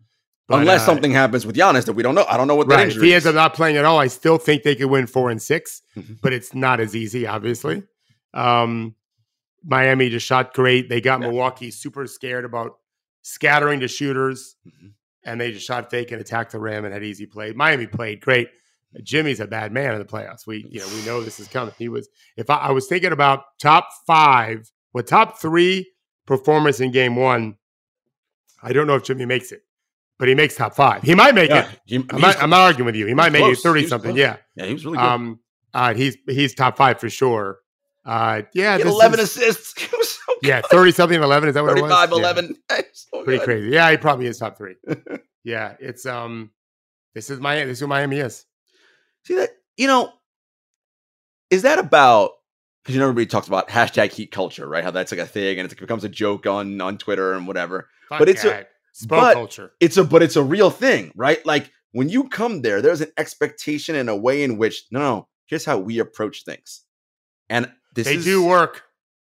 [SPEAKER 2] But,
[SPEAKER 1] unless
[SPEAKER 2] uh,
[SPEAKER 1] something happens with Giannis that we don't know. I don't know what that
[SPEAKER 2] right. If
[SPEAKER 1] injury
[SPEAKER 2] he
[SPEAKER 1] is.
[SPEAKER 2] ends up not playing at all, I still think they could win four and 6
[SPEAKER 1] Mhm.
[SPEAKER 2] but it's not as easy, obviously. Um, Miami just shot great. They got
[SPEAKER 1] Yeah.
[SPEAKER 2] Milwaukee super scared about scattering to shooters,
[SPEAKER 1] Mhm.
[SPEAKER 2] and they just shot fake and attacked the rim and had easy play. Miami played great. Jimmy's a bad man in the playoffs. We, you know, we know this is coming. He was. If I, I was thinking about top five, well, top three performance in game one, I don't know if Jimmy makes it, but he makes top five. He might make it.
[SPEAKER 1] He-
[SPEAKER 2] I'm not, I'm not arguing with you. He might make
[SPEAKER 1] close.
[SPEAKER 2] it
[SPEAKER 1] thirty
[SPEAKER 2] something.
[SPEAKER 1] close.
[SPEAKER 2] Yeah.
[SPEAKER 1] yeah, he was really good.
[SPEAKER 2] Um, uh, he's he's top five for sure. Uh, yeah,
[SPEAKER 1] 11
[SPEAKER 2] is-
[SPEAKER 1] assists. So
[SPEAKER 2] Yeah, 30 something, 11. Is that what it was?
[SPEAKER 1] 35,
[SPEAKER 2] Yeah,
[SPEAKER 1] 11. So
[SPEAKER 2] Pretty
[SPEAKER 1] good.
[SPEAKER 2] crazy. Yeah, he probably is top three. yeah, it's um, this is Miami. This is who Miami is.
[SPEAKER 1] See that? You know, is that about? Because you know everybody talks about hashtag heat culture, right? How that's like a thing, and it becomes a joke on on Twitter and whatever.
[SPEAKER 2] Fuck
[SPEAKER 1] But it's a-
[SPEAKER 2] Spo
[SPEAKER 1] but-
[SPEAKER 2] culture.
[SPEAKER 1] It's a but it's a real thing, right? Like when you come there, there's an expectation and a way in which no, no, here's how we approach things, and this
[SPEAKER 2] They
[SPEAKER 1] is,
[SPEAKER 2] do work.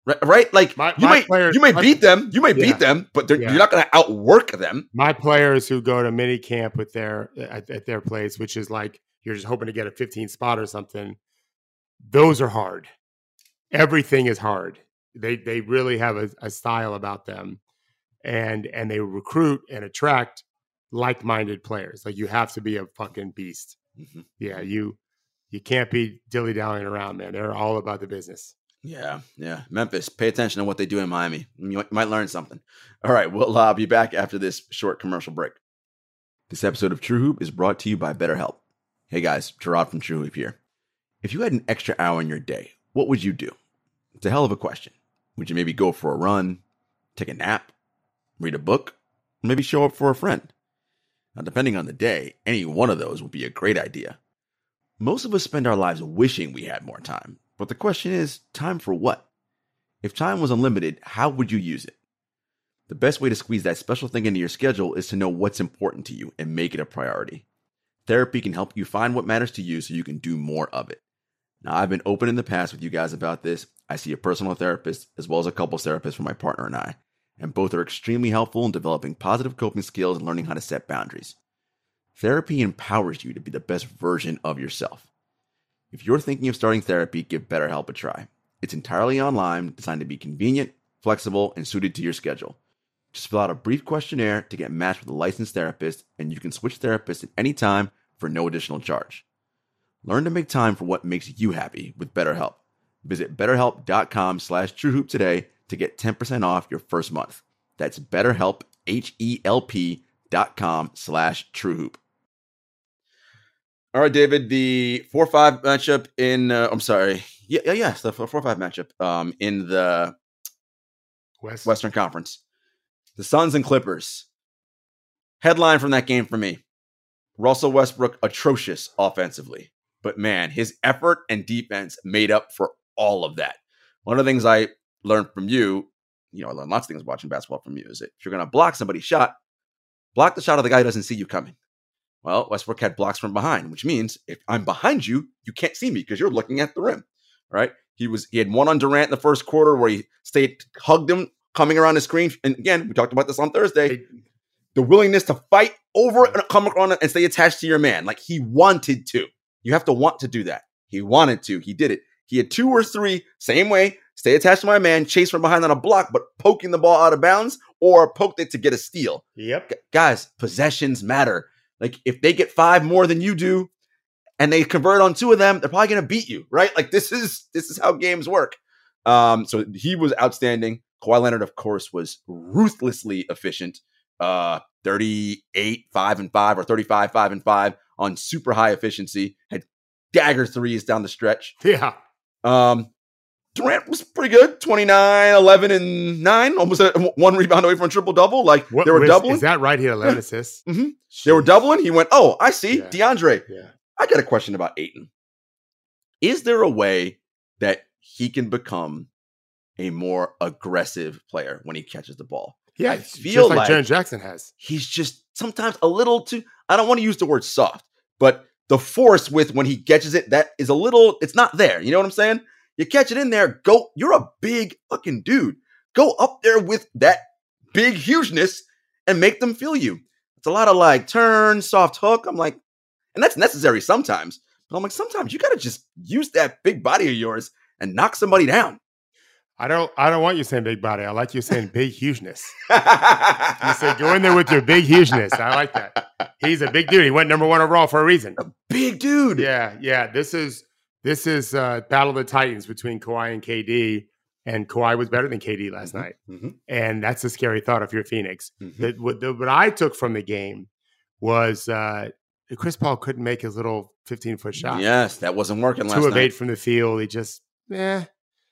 [SPEAKER 1] right, right? Like
[SPEAKER 2] My-
[SPEAKER 1] you
[SPEAKER 2] my
[SPEAKER 1] might
[SPEAKER 2] players-
[SPEAKER 1] you may
[SPEAKER 2] my-
[SPEAKER 1] beat them, you may
[SPEAKER 2] Yeah.
[SPEAKER 1] beat them, but
[SPEAKER 2] Yeah.
[SPEAKER 1] you're not going to outwork them.
[SPEAKER 2] My players who go to mini camp with their at, at their place, which is like you're just hoping to get a 15 spot or something. Those are hard. Everything is hard. They they really have a, a style about them, and and they recruit and attract like-minded players. Like you have to be a fucking beast.
[SPEAKER 1] Mhm.
[SPEAKER 2] Yeah, you you can't be dilly dallying around, man. They're all about the business.
[SPEAKER 1] Yeah, yeah. Memphis, pay attention to what they do in Miami. You might- might learn something. All right, we'll uh, be back after this short commercial break. This episode of True Hoop is brought to you by BetterHelp. Hey guys, Jarod from True Hoop here. If you had an extra hour in your day, what would you do? It's a hell of a question. Would you maybe go for a run, take a nap, read a book, maybe show up for a friend? Now, depending on the day, any one of those would be a great idea. Most of us spend our lives wishing we had more time, but the question is time for what? If time was unlimited, how would you use it? The best way to squeeze that special thing into your schedule is to know what's important to you and make it a priority. Therapy can help you find what matters to you so you can do more of it. Now, I've been open in the past with you guys about this. I see a personal therapist as well as a couples therapist for my partner and I, and both are extremely helpful in developing positive coping skills and learning how to set boundaries. Therapy empowers you to be the best version of yourself. If you're thinking of starting therapy, give BetterHelp a try. It's entirely online, designed to be convenient, flexible, and suited to your schedule. Just fill out a brief questionnaire to get matched with a licensed therapist, and you can switch therapists at any time for no additional charge. Learn to make time for what makes you happy with BetterHelp. Visit betterhelp.com slash truehoop today to get 10% off your first month. That's betterhelp, H-E-L-P dot com slash truehoop. All right, David, the 4-5 matchup in, uh, I'm sorry, yeah, yeah, yes, the 4-5 matchup um, in the
[SPEAKER 2] West.
[SPEAKER 1] Western Conference. The Suns and Clippers. Headline from that game for me Russell Westbrook atrocious offensively, but man, his effort and defense made up for all of that. One of the things I learned from you, you know, I learned lots of things watching basketball from you, is that if you're going to block somebody's shot, block the shot of the guy who doesn't see you coming. Well, Westbrook had blocks from behind, which means if I'm behind you, you can't see me because you're looking at the rim, right? He was he had one on Durant in the first quarter where he stayed hugged him coming around the screen. And again, we talked about this on Thursday. The willingness to fight over and come around and stay attached to your man. Like he wanted to. You have to want to do that. He wanted to. He did it. He had two or three, same way, stay attached to my man, chase from behind on a block, but poking the ball out of bounds or poked it to get a steal.
[SPEAKER 2] Yep.
[SPEAKER 1] Guys, possessions matter. Like if they get five more than you do and they convert on two of them, they're probably going to beat you, right? Like this is this is how games work. Um, so he was outstanding. Kawhi Leonard, of course, was ruthlessly efficient. Uh, 38, 5 and 5 or 35, 5 and 5 on super high efficiency. Had dagger threes down the stretch.
[SPEAKER 2] Yeah.
[SPEAKER 1] Um, Durant was pretty good 29, 11, and 9, almost a, one rebound away from a triple double. Like
[SPEAKER 2] What
[SPEAKER 1] they were
[SPEAKER 2] was-
[SPEAKER 1] doubling.
[SPEAKER 2] Is that right? He had 11 assists.
[SPEAKER 1] Mhm. They were doubling. He went, Oh, I see.
[SPEAKER 2] Yeah.
[SPEAKER 1] DeAndre,
[SPEAKER 2] Yeah.
[SPEAKER 1] I got a question about Ayton. Is there a way that he can become a more aggressive player when he catches the ball?
[SPEAKER 2] Yeah.
[SPEAKER 1] I feel
[SPEAKER 2] like,
[SPEAKER 1] like-
[SPEAKER 2] Jaren Jackson has.
[SPEAKER 1] He's just sometimes a little too, I don't want to use the word soft, but the force with when he catches it, that is a little, it's not there. You know what I'm saying? You catch it in there, go, you're a big fucking dude. Go up there with that big hugeness and make them feel you. It's a lot of like turn, soft hook. I'm like, and that's necessary sometimes. But I'm like, sometimes you got to just use that big body of yours and knock somebody down.
[SPEAKER 2] I don't. I don't want you saying big body. I like you saying big hugeness. You say go in there with your big hugeness. I like that. He's a big dude. He went number one overall for a reason.
[SPEAKER 1] A big dude.
[SPEAKER 2] Yeah, yeah. This is this is uh, battle of the titans between Kawhi and KD, and Kawhi was better than KD last
[SPEAKER 1] Mhm.
[SPEAKER 2] night,
[SPEAKER 1] Mhm.
[SPEAKER 2] and that's a scary thought if you're Phoenix.
[SPEAKER 1] Mhm.
[SPEAKER 2] That what, the, what I took from the game was uh, Chris Paul couldn't make his little 15 foot shot.
[SPEAKER 1] Yes, that wasn't working last night.
[SPEAKER 2] two of eight from the field. He just eh.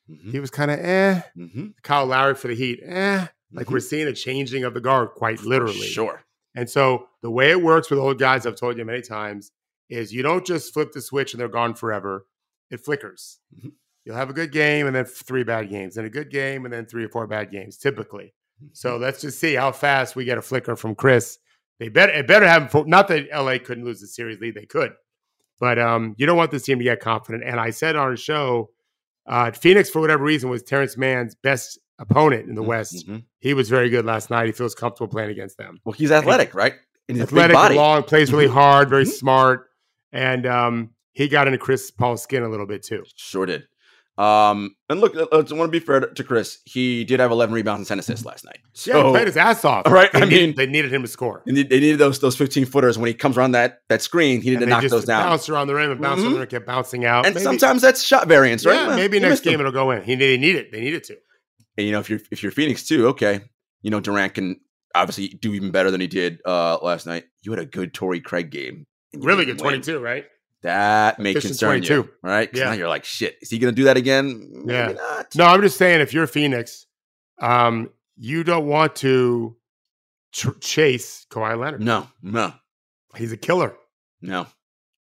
[SPEAKER 1] Mhm.
[SPEAKER 2] He was kind of eh.
[SPEAKER 1] Mhm.
[SPEAKER 2] Kyle Lowry for the Heat eh. Like
[SPEAKER 1] Mhm.
[SPEAKER 2] we're seeing a changing of the guard quite literally.
[SPEAKER 1] Sure.
[SPEAKER 2] And so the way it works with old guys, I've told you many times, is you don't just flip the switch and they're gone forever. It flickers.
[SPEAKER 1] Mhm.
[SPEAKER 2] You'll have a good game and then three bad games, and a good game and then three or four bad games, typically. So let's just see how fast we get a flicker from Chris. They better it better have not that LA couldn't lose the series lead, they could. But um, you don't want this team to get confident. And I said on our show, uh, Phoenix, for whatever reason, was Terance Mann's best opponent in the West.
[SPEAKER 1] Mhm.
[SPEAKER 2] He was very good last night. He feels comfortable playing against them
[SPEAKER 1] Well, he's athletic, right? And he's big
[SPEAKER 2] athletic,
[SPEAKER 1] body.
[SPEAKER 2] long, plays really
[SPEAKER 1] Mhm.
[SPEAKER 2] hard, very
[SPEAKER 1] Mhm.
[SPEAKER 2] smart, and um, he got into Chris Paul's skin a little bit too.
[SPEAKER 1] Sure did. Um, and look, I want to be fair to Chris. He did have 11 rebounds and 10 assists last night.
[SPEAKER 2] So, yeah, he played his ass off.
[SPEAKER 1] Right.
[SPEAKER 2] They
[SPEAKER 1] I
[SPEAKER 2] needed,
[SPEAKER 1] mean,
[SPEAKER 2] they needed him to score.
[SPEAKER 1] they needed those those 15 footers when he comes around that that screen. He
[SPEAKER 2] And
[SPEAKER 1] needed to knock those down.
[SPEAKER 2] Bounce around the rim and bounced
[SPEAKER 1] Mhm.
[SPEAKER 2] around the rim, kept bouncing out.
[SPEAKER 1] And
[SPEAKER 2] Maybe-
[SPEAKER 1] sometimes that's shot variance, right?
[SPEAKER 2] yeah,
[SPEAKER 1] Well,
[SPEAKER 2] maybe next
[SPEAKER 1] missed them.
[SPEAKER 2] game it'll go in. He they need it. They need it to.
[SPEAKER 1] And you know, if you're if you're Phoenix too, okay, you know Durant can obviously do even better than he did uh last night. You had a good Torrey Craig game.
[SPEAKER 2] Really good
[SPEAKER 1] win.
[SPEAKER 2] 22, right?
[SPEAKER 1] That may concern you,
[SPEAKER 2] 22.
[SPEAKER 1] right?
[SPEAKER 2] Yeah.
[SPEAKER 1] now you're like, shit, is he going to do that again? Maybe
[SPEAKER 2] Yeah.
[SPEAKER 1] not.
[SPEAKER 2] No, I'm just saying if you're Phoenix, um, you don't want to tr- chase Kawhi Leonard.
[SPEAKER 1] no, no,
[SPEAKER 2] He's a killer.
[SPEAKER 1] no.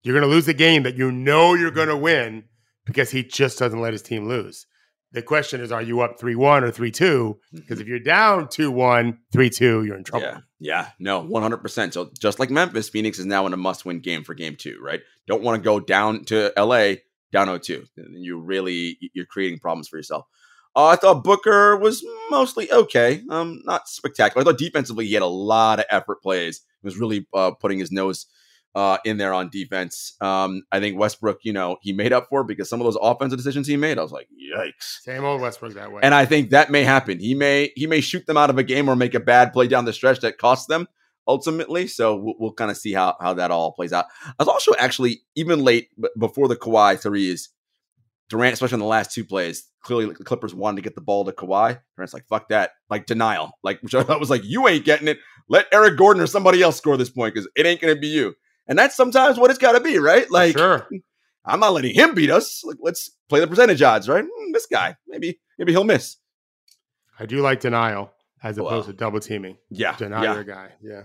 [SPEAKER 2] You're going to lose a game that you know you're going to win because he just doesn't let his team lose. The question is, are you up 3 1 or 3 2? Because if you're down 2 1, 3 2, you're in trouble.
[SPEAKER 1] Yeah, yeah, no, 100%. So just like Memphis, Phoenix is now in a must win game for game two, right? Don't want to go down to LA down 0 2. You really, you're creating problems for yourself. Uh, I thought Booker was mostly okay, um, not spectacular. I thought defensively he had a lot of effort plays. He was really uh, putting his nose uh, in there on defense. Um, I think Westbrook, you know, he made up for it because some of those offensive decisions he made, I was like, yikes.
[SPEAKER 2] Same old Westbrook that way.
[SPEAKER 1] And I think that may happen. He may he may shoot them out of a game or make a bad play down the stretch that costs them ultimately. So we'll, we'll kind of see how how that all plays out. I was also actually even late b- before the Kawhi threes. Durant, especially in the last two plays, clearly the Clippers wanted to get the ball to Kawhi. Durant's like, "Fuck that!" Like denial, like which I thought was like, "You ain't getting it. Let Eric Gordon or somebody else score this point because it ain't going to be you." And that's sometimes what it's got to be, right? Like,
[SPEAKER 2] sure.
[SPEAKER 1] I'm not letting him beat us. Like, let's play the percentage odds, right? Hmm, this guy, maybe maybe he'll miss.
[SPEAKER 2] I do like denial as
[SPEAKER 1] Well,
[SPEAKER 2] opposed to double teaming.
[SPEAKER 1] Yeah,
[SPEAKER 2] Deny
[SPEAKER 1] yeah.
[SPEAKER 2] your guy. Yeah.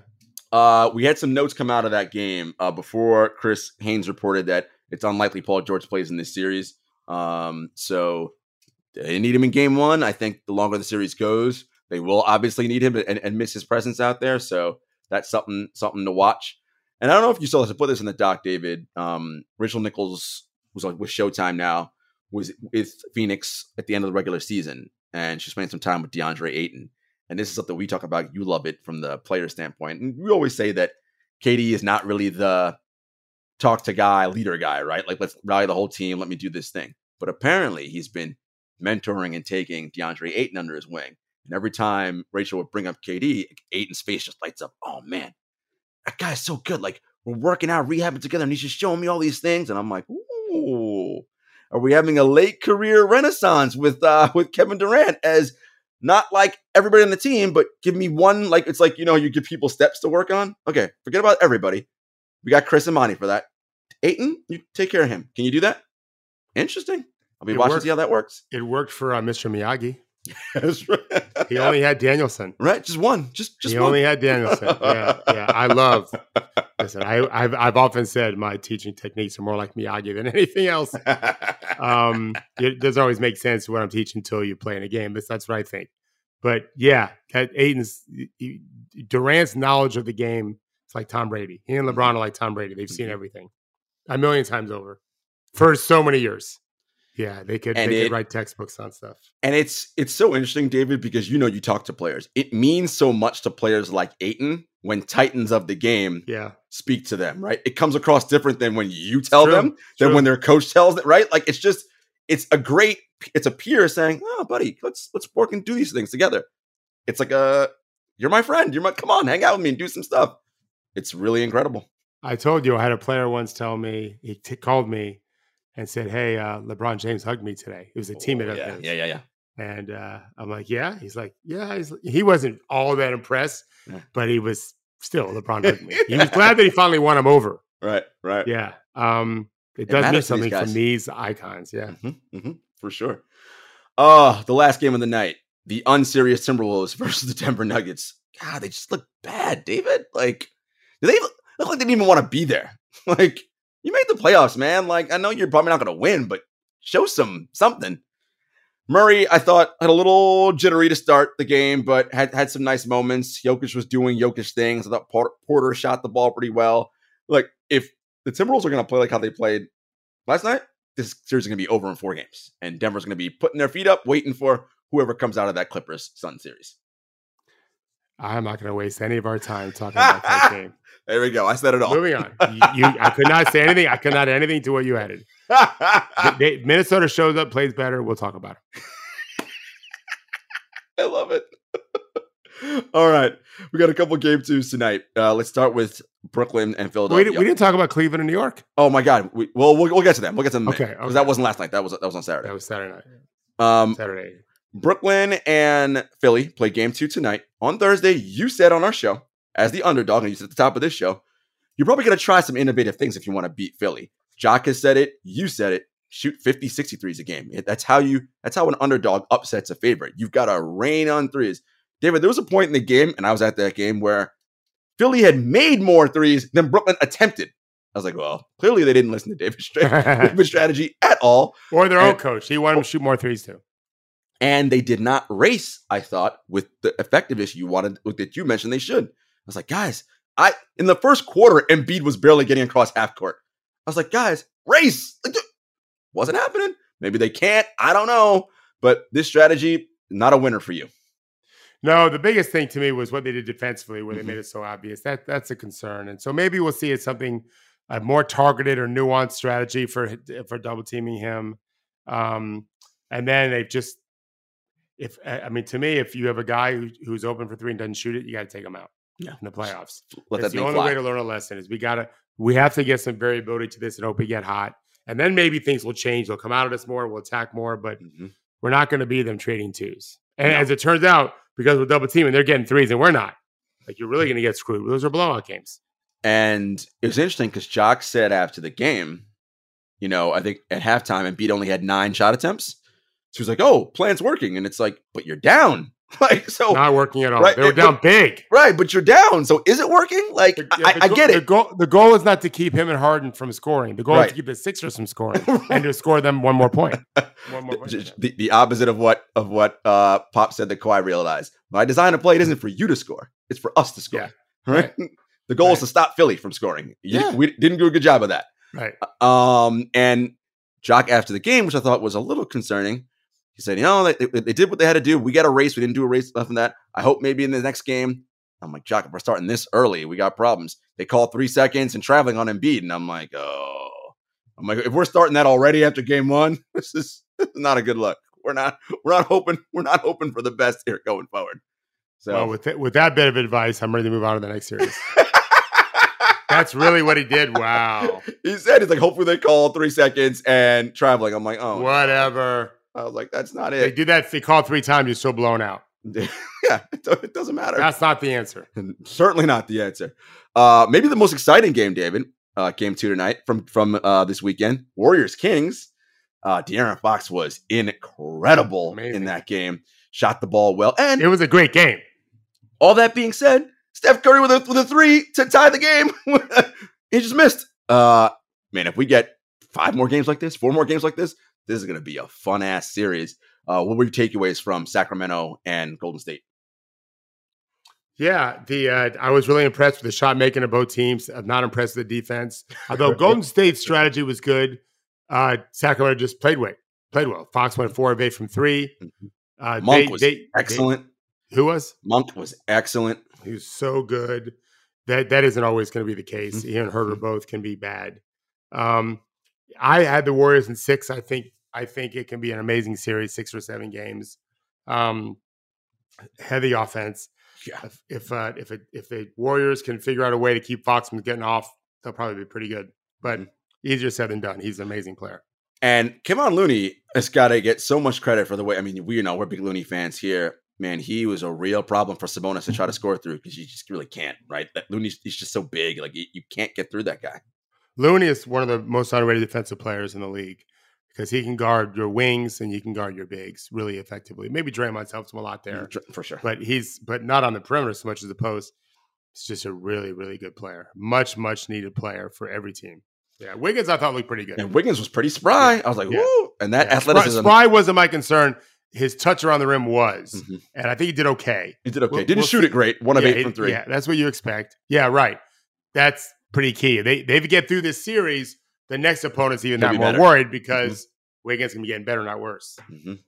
[SPEAKER 1] Uh, we had some notes come out of that game uh, before Chris Haynes reported that it's unlikely Paul George plays in this series. Um, so they need him in game one. I think the longer the series goes, they will obviously need him and, and miss his presence out there. So that's something something to watch. And I don't know if you saw this. I put this in the doc, David. Um, Rachel Nichols was like with Showtime now, was with Phoenix at the end of the regular season, and she spent some time with DeAndre Ayton. And this is something we talk about. You love it from the player standpoint. And we always say that KD is not really the talk to guy, leader guy, right? Like, let's rally the whole team. Let me do this thing. But apparently, he's been mentoring and taking DeAndre Ayton under his wing. And every time Rachel would bring up KD, Ayton's face just lights up. Oh, man, that guy's so good. Like, we're working out, rehabbing together, and he's just showing me all these things. And I'm like, ooh, are we having a late career renaissance with uh with Kevin Durant as not like everybody on the team, but give me one like it's like you know you give people steps to work on. Okay, forget about everybody. We got Chris and Monty for that. Ayton, you take care of him. Can you do that? Interesting. I'll be
[SPEAKER 2] It
[SPEAKER 1] watching to
[SPEAKER 2] worked.
[SPEAKER 1] see how that works.
[SPEAKER 2] It worked for uh, Mr. Miyagi.
[SPEAKER 1] That's right.
[SPEAKER 2] He only had Danielson.
[SPEAKER 1] right, just one, just just
[SPEAKER 2] he
[SPEAKER 1] one.
[SPEAKER 2] only had Danielson. Yeah, yeah. I love. Listen, I, I've I've often said my teaching techniques are more like Miyagi than anything else. Um, it doesn't always make sense what I'm teaching until you play in a game. That's that's what I think. But yeah, that Ayton's he- Durant's knowledge of the game. It's like Tom Brady. He and LeBron are like Tom Brady. They've seen
[SPEAKER 1] Mhm.
[SPEAKER 2] everything a million times over for so many years. Yeah, they could
[SPEAKER 1] And
[SPEAKER 2] they
[SPEAKER 1] it-
[SPEAKER 2] could write textbooks on stuff.
[SPEAKER 1] And it's it's so interesting, David, because you know you talk to players. It means so much to players like Ayton when titans of the game
[SPEAKER 2] Yeah,
[SPEAKER 1] speak to them, right? It comes across different than when you tell
[SPEAKER 2] true,
[SPEAKER 1] them, than
[SPEAKER 2] true.
[SPEAKER 1] when their coach tells them, right? Like it's just it's a great it's a peer saying, "Oh, buddy, let's let's work and do these things together." It's like a you're my friend. You're my come on, hang out with me and do some stuff. It's really incredible.
[SPEAKER 2] I told you I had a player once tell me he t- called me and said, "Hey, uh, LeBron James hugged me today." It was a teammate of
[SPEAKER 1] Oh, yeah,
[SPEAKER 2] his.
[SPEAKER 1] yeah, yeah, yeah.
[SPEAKER 2] And uh, I'm like, yeah. He's like, yeah. He's, he wasn't all that impressed,
[SPEAKER 1] Yeah.
[SPEAKER 2] but he was still LeBron hugged me. He was glad that he finally won him over.
[SPEAKER 1] Right, right.
[SPEAKER 2] Yeah. Um, it
[SPEAKER 1] It
[SPEAKER 2] does mean
[SPEAKER 1] to these
[SPEAKER 2] something from these icons. Yeah.
[SPEAKER 1] hmm hmm for sure. Oh, the last game of the night, the unserious Timberwolves versus the Denver Nuggets. God, they just look bad, David. Like, do they look like they didn't even want to be there? Like, you made the playoffs, man. Like, I know you're probably not going to win, but show some something. Murray, I thought had a little jittery to start the game, but had had some nice moments. Jokic was doing Jokic things. I thought Porter shot the ball pretty well. Like, if the Timberwolves are going to play like how they played last night, this series is going to be over in four games, and Denver's going to be putting their feet up, waiting for whoever comes out of that Clippers Sun series.
[SPEAKER 2] I'm not going to waste any of our time talking about that game.
[SPEAKER 1] There we go. I said it all.
[SPEAKER 2] Moving on. You, you- I could not say anything. I could not add anything to what you added. They- Minnesota shows up, plays better. We'll talk about it.
[SPEAKER 1] I love it. all right. We got a couple game twos tonight. Uh, let's start with Brooklyn and
[SPEAKER 2] We,
[SPEAKER 1] Philadelphia.
[SPEAKER 2] didn't- we didn't talk about Cleveland and New York.
[SPEAKER 1] oh my God. We, well, we'll we'll get to them. We'll get to them.
[SPEAKER 2] Okay,
[SPEAKER 1] Because
[SPEAKER 2] okay.
[SPEAKER 1] that wasn't last night. That was that was on Saturday.
[SPEAKER 2] That was Saturday night.
[SPEAKER 1] Um,
[SPEAKER 2] Saturday.
[SPEAKER 1] Brooklyn and Philly play game two tonight. On Thursday, you said on our show, as the underdog, and you said at the top of this show, you're probably going to try some innovative things if you want to beat Philly. Jacque has said it. You said it. Shoot 50, 60 threes a game. That's how you, that's how an underdog upsets a favorite. You've got to rain on threes. David, there was a point in the game, and I was at that game where Philly had made more threes than Brooklyn attempted. I was like, well, clearly they didn't listen to David's, strategy at all.
[SPEAKER 2] or their own coach. He wanted them to oh. shoot more threes too.
[SPEAKER 1] And they did not race. I thought with the effectiveness you wanted that you mentioned they should. I was like, guys, I in the first quarter, Embiid was barely getting across half court. I was like, guys, race. Like, wasn't happening. Maybe they can't. I don't know. But this strategy, not a winner for you.
[SPEAKER 2] No, the biggest thing to me was what they did defensively, where
[SPEAKER 1] Mhm.
[SPEAKER 2] they made it so obvious. That that's a concern, and so maybe we'll see it something a more targeted or nuanced strategy for for double teaming him. Um, and then they just, if I mean, to me, if you have a guy who, who's open for three and doesn't shoot it, you got to take him out.
[SPEAKER 1] Yeah.
[SPEAKER 2] in the playoffs.
[SPEAKER 1] Let
[SPEAKER 2] That's
[SPEAKER 1] that
[SPEAKER 2] the only
[SPEAKER 1] fly.
[SPEAKER 2] way to learn a lesson is we gotta we have to get some variability to this and hope we get hot. And then maybe things will change. They'll come out of this more, we'll attack more, but
[SPEAKER 1] Mhm.
[SPEAKER 2] we're not going to be them trading twos. And
[SPEAKER 1] No.
[SPEAKER 2] as it turns out, because we're double teaming, they're getting threes and we're not. Like you're really going to get screwed. Those are blowout games.
[SPEAKER 1] And it was interesting because Jacque said after the game, you know, I think at halftime, Embiid only had nine shot attempts. So he was like, "Oh, plan's working," and it's like, "But you're down." like so,
[SPEAKER 2] not working at all.
[SPEAKER 1] Oh,
[SPEAKER 2] They were
[SPEAKER 1] it-
[SPEAKER 2] down big.
[SPEAKER 1] right? But you're down. So is it working? Like
[SPEAKER 2] The-
[SPEAKER 1] I,
[SPEAKER 2] yeah, the
[SPEAKER 1] I
[SPEAKER 2] go-
[SPEAKER 1] get
[SPEAKER 2] The
[SPEAKER 1] it.
[SPEAKER 2] goal, the goal is not to keep him and Harden from scoring. The goal is to keep the Sixers from scoring and to score them one more point. One more point.
[SPEAKER 1] the, the, the opposite of what of what uh, Pop said that Kawhi realized. My design of play isn't for you to score; it's for us to score.
[SPEAKER 2] Yeah.
[SPEAKER 1] Right. The goal is to stop Philly from scoring. You-
[SPEAKER 2] Yeah.
[SPEAKER 1] We didn't do a good job of that.
[SPEAKER 2] Right.
[SPEAKER 1] Um, and Jacque after the game, which I thought was a little concerning, he said, "You know, they, they, they did what they had to do. We got a race. We didn't do a race enough in that. I hope maybe in the next game." I'm like, Jacque, if we're starting this early, we got problems. They call three seconds and traveling on Embiid, and I'm like, oh, I'm like, if we're starting that already after game one, this is, this is not a good look. We're not, we're not hoping, we're not hoping for the best here going forward. So
[SPEAKER 2] Well, with th- with that bit of advice, I'm ready to move on to the next series. That's really what he did. Wow.
[SPEAKER 1] he said he's like, hopefully they call three seconds and traveling. I'm like, oh,
[SPEAKER 2] Whatever.
[SPEAKER 1] I was like, that's not it.
[SPEAKER 2] They do that. They call three times, you're still blown out.
[SPEAKER 1] yeah, it, doesn't matter.
[SPEAKER 2] That's not the answer.
[SPEAKER 1] Certainly not the answer. Uh, maybe the most exciting game, David, uh, game two tonight from from uh, this weekend, Warriors Kings. Uh, De'Aaron Fox was incredible in that game. Shot the ball well, and
[SPEAKER 2] It was a great game.
[SPEAKER 1] all that being said, Steph Curry with a with a three to tie the game. he just missed. Uh, man, if we get five more games like this, four more games like this, this is going to be a fun ass series. Uh, what were your takeaways from Sacramento and Golden State?
[SPEAKER 2] Yeah, the uh, I was really impressed with the shot making of both teams. I'm not impressed with the defense. Although Golden State's strategy was good, uh, Sacramento just played well. Played well. Fox went four of eight from three. Uh,
[SPEAKER 1] Monk
[SPEAKER 2] they-
[SPEAKER 1] was
[SPEAKER 2] they-
[SPEAKER 1] excellent.
[SPEAKER 2] they- who was?
[SPEAKER 1] Monk was excellent.
[SPEAKER 2] He was so good. That that isn't always going to be the case.
[SPEAKER 1] Mhm.
[SPEAKER 2] He and Huerter both can be bad. Um, I had the Warriors in six. I think I think it can be an amazing series, six or seven games. Um, heavy offense.
[SPEAKER 1] Yeah.
[SPEAKER 2] If if uh, if it, if the Warriors can figure out a way to keep Fox from getting off, they'll probably be pretty good. But
[SPEAKER 1] Mhm.
[SPEAKER 2] easier said than done. He's an amazing player.
[SPEAKER 1] And Kevon Looney has got to get so much credit for the way. I mean, we you know we're big Looney fans here. Man, he was a real problem for Sabonis to try to score through because you just really can't, right? That Looney's he's just so big, like you, you can't get through that guy.
[SPEAKER 2] Looney is one of the most underrated defensive players in the league because he can guard your wings and you can guard your bigs really effectively. Maybe Draymond's helps him a lot there,
[SPEAKER 1] for sure.
[SPEAKER 2] but he's but not on the perimeter so much as the post. He's just a really really good player, much much needed player for every team. Yeah, Wiggins I thought looked pretty good.
[SPEAKER 1] And Wiggins was pretty spry. I was like,
[SPEAKER 2] Yeah.
[SPEAKER 1] woo! And that
[SPEAKER 2] Yeah, Spry,
[SPEAKER 1] athleticism,
[SPEAKER 2] Spry wasn't my concern. His touch around the rim was,
[SPEAKER 1] Mhm.
[SPEAKER 2] and I think he did okay.
[SPEAKER 1] he did okay.
[SPEAKER 2] We'll-
[SPEAKER 1] Didn't
[SPEAKER 2] we'll
[SPEAKER 1] shoot
[SPEAKER 2] see.
[SPEAKER 1] it great. One of
[SPEAKER 2] yeah,
[SPEAKER 1] eight from three.
[SPEAKER 2] Yeah, that's what you expect. Yeah, right. That's pretty key. They they get through this series, the next opponent's even not
[SPEAKER 1] be
[SPEAKER 2] more
[SPEAKER 1] better.
[SPEAKER 2] worried because Wiggins can be getting better, not worse.
[SPEAKER 1] Mhm.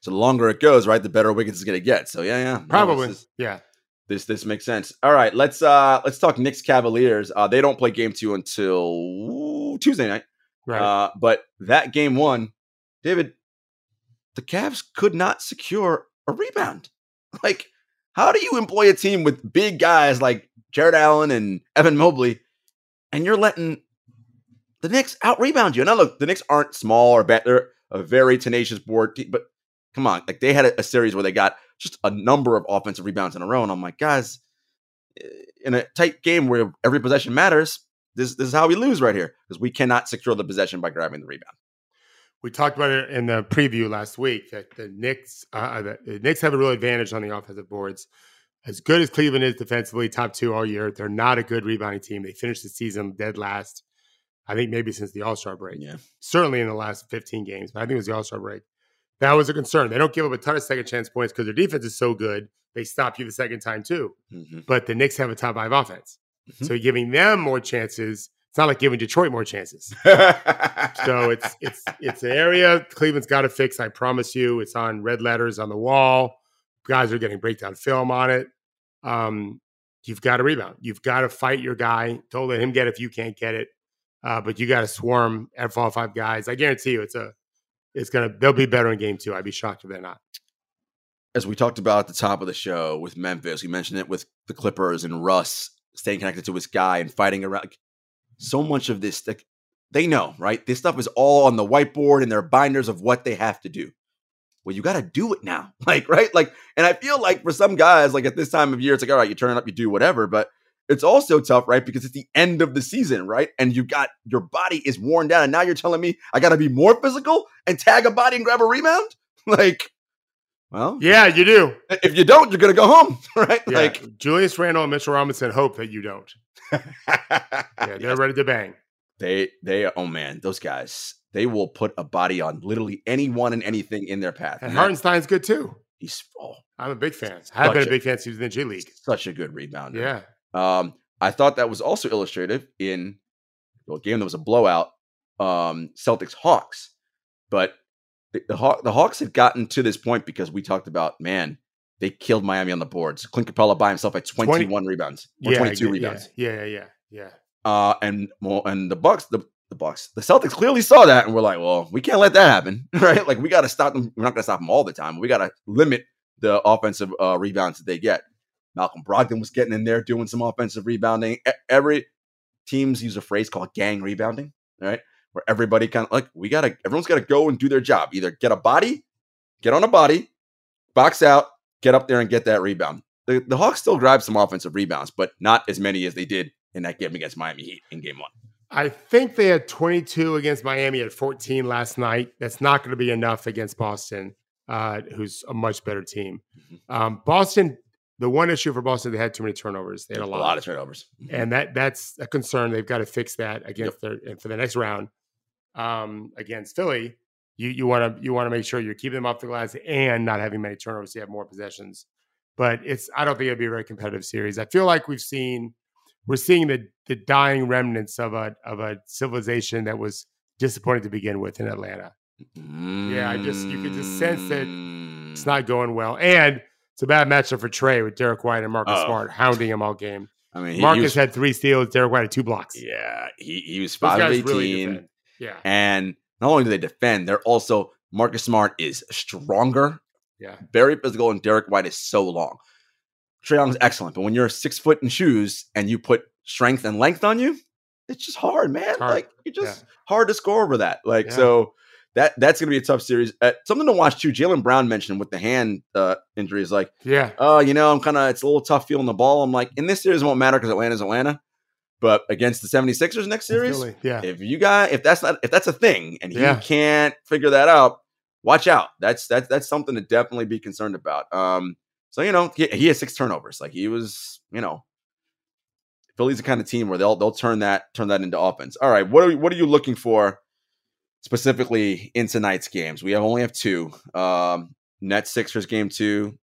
[SPEAKER 1] So the longer it goes, right, the better Wiggins is going to get. So yeah, yeah, No,
[SPEAKER 2] Probably.
[SPEAKER 1] this is-
[SPEAKER 2] yeah.
[SPEAKER 1] This this makes sense. All right, let's uh let's talk Knicks Cavaliers. Uh they don't play game 2 until Tuesday night.
[SPEAKER 2] Right.
[SPEAKER 1] Uh but that game 1, David, the Cavs could not secure a rebound. Like how do you employ a team with big guys like Jarrett Allen and Evan Mobley and you're letting the Knicks out rebound you? Now look, the Knicks aren't small or bad. They're a very tenacious board team, but come on, like they had a, a series where they got just a number of offensive rebounds in a row, and I'm like, guys, eh, in a tight game where every possession matters, this this is how we lose right here because we cannot secure the possession by grabbing the rebound.
[SPEAKER 2] We talked about it in the preview last week that the Knicks, uh, the, the Knicks have a real advantage on the offensive boards. As good as Cleveland is defensively, top two all year, they're not a good rebounding team. They finished the season dead last. I think maybe since the All Star break.
[SPEAKER 1] Yeah,
[SPEAKER 2] Certainly in the last 15 games, but I think it was the All Star break. That was a concern. They don't give up a ton of second chance points because their defense is so good. They stop you the second time too.
[SPEAKER 1] mm-hmm.
[SPEAKER 2] But the Knicks have a top five offense.
[SPEAKER 1] Mhm.
[SPEAKER 2] So giving them more chances, it's not like giving Detroit more chances. So it's it's it's an area Cleveland's got to fix. I promise you. It's on red letters on the wall. Guys are getting breakdown film on it. Um, you've got to rebound. You've got to fight your guy. Don't let him get it if you can't get it. Uh, but you got to swarm at all five guys. I guarantee you, it's a it's gonna they'll be better in game two. I'd be shocked if they're not.
[SPEAKER 1] as we talked about at the top of the show with Memphis, we mentioned it with the Clippers and Russ staying connected to his guy and fighting around. So much of this, like, they know, right? This stuff is all on the whiteboard and their binders of what they have to do. Well, you got to do it now, like, right? Like, and I feel like for some guys, like at this time of year, it's like, all right, you turn it up, you do whatever, but it's also tough, right? Because it's the end of the season, right? And you got your body is worn down, and now you're telling me I got to be more physical and tag a body and grab a rebound, like. Well,
[SPEAKER 2] Yeah, you do.
[SPEAKER 1] if you don't, you're gonna go home, right?
[SPEAKER 2] Yeah.
[SPEAKER 1] Like,
[SPEAKER 2] Julius Randle and Mitchell Robinson hope that you don't. Yeah, they're ready to bang.
[SPEAKER 1] they they oh man, those guys they will put a body on literally anyone and anything in their path.
[SPEAKER 2] And
[SPEAKER 1] And
[SPEAKER 2] Hartenstein's good too.
[SPEAKER 1] he's oh,
[SPEAKER 2] I'm a big fan. I've been a
[SPEAKER 1] a-
[SPEAKER 2] big fan since he was in the G League.
[SPEAKER 1] such a good rebounder.
[SPEAKER 2] Yeah.
[SPEAKER 1] Um, I thought that was also illustrative in a game that was a blowout, um, Celtics Hawks. But the, the, Haw- the Hawks had gotten to this point because we talked about, man, they killed Miami on the boards. Clint Capela by himself at 21 rebounds or
[SPEAKER 2] yeah,
[SPEAKER 1] 22
[SPEAKER 2] yeah,
[SPEAKER 1] rebounds.
[SPEAKER 2] Yeah, yeah, yeah, yeah.
[SPEAKER 1] Uh, and well, and the Bucks, the the Bucks, the Celtics clearly saw that and we're like, well, we can't let that happen, right? Like we got to stop them. We're not going to stop them all the time. We got to limit the offensive uh, rebounds that they get. Malcolm Brogdon was getting in there doing some offensive rebounding. Every teams use a phrase called gang rebounding, right? Where everybody kind of like we got to, everyone's got to go and do their job. Either get a body, get on a body, box out, get up there and get that rebound. The, the Hawks still grabbed some offensive rebounds, but not as many as they did in that game against Miami Heat in game one.
[SPEAKER 2] I think they had 22 against Miami at 14 last night. That's not going to be enough against Boston, uh, who's a much better team.
[SPEAKER 1] Mhm.
[SPEAKER 2] Um, Boston, the one issue for Boston, they had too many turnovers. They had a lot,
[SPEAKER 1] of turnovers.
[SPEAKER 2] and that that's a concern. They've got to fix that against their and for the next round um, against Philly. You you want to you want to make sure you're keeping them off the glass and not having many turnovers. So you have more possessions, but it's I don't think it'll be a very competitive series. I feel like we've seen we're seeing the the dying remnants of a of a civilization that was disappointing to begin with in Atlanta. Yeah, I just- you could just sense that
[SPEAKER 1] Mm.
[SPEAKER 2] It's not going well, and it's a bad matchup for Trae with Derrick White and Marcus
[SPEAKER 1] Oh.
[SPEAKER 2] Smart hounding him all game.
[SPEAKER 1] I mean, he, he
[SPEAKER 2] Marcus
[SPEAKER 1] was,
[SPEAKER 2] had three steals. Derrick White had two blocks.
[SPEAKER 1] yeah, he, he was five of eighteen,
[SPEAKER 2] really. Yeah,
[SPEAKER 1] and not only do they defend, they're also Marcus Smart is stronger,
[SPEAKER 2] yeah.
[SPEAKER 1] very physical, and Derrick White is so long. Trae Young's excellent, but when you're six foot in shoes and you put strength and length on you, it's just hard, man.
[SPEAKER 2] hard.
[SPEAKER 1] Like you're just hard to score over that. Like
[SPEAKER 2] Yeah.
[SPEAKER 1] so that that's gonna be a tough series. Uh, something to watch too. Jaylen Brown mentioned with the hand uh, injury is like,
[SPEAKER 2] Yeah,
[SPEAKER 1] oh, you know, I'm kind of it's a little tough feeling the ball. I'm like, in this series it won't matter because Atlanta's Atlanta. But against the 76ers next series,
[SPEAKER 2] Philly, yeah.
[SPEAKER 1] if you got if that's not if that's a thing and
[SPEAKER 2] Yeah.
[SPEAKER 1] you can't figure that out, watch out. That's that's that's something to definitely be concerned about. Um, so you know, he, he has six turnovers. Like he was, you know, Philly's the kind of team where they'll they'll turn that turn that into offense. All right, what are what are you looking for specifically in tonight's games? We have only have two. Um, Nets Sixers game two,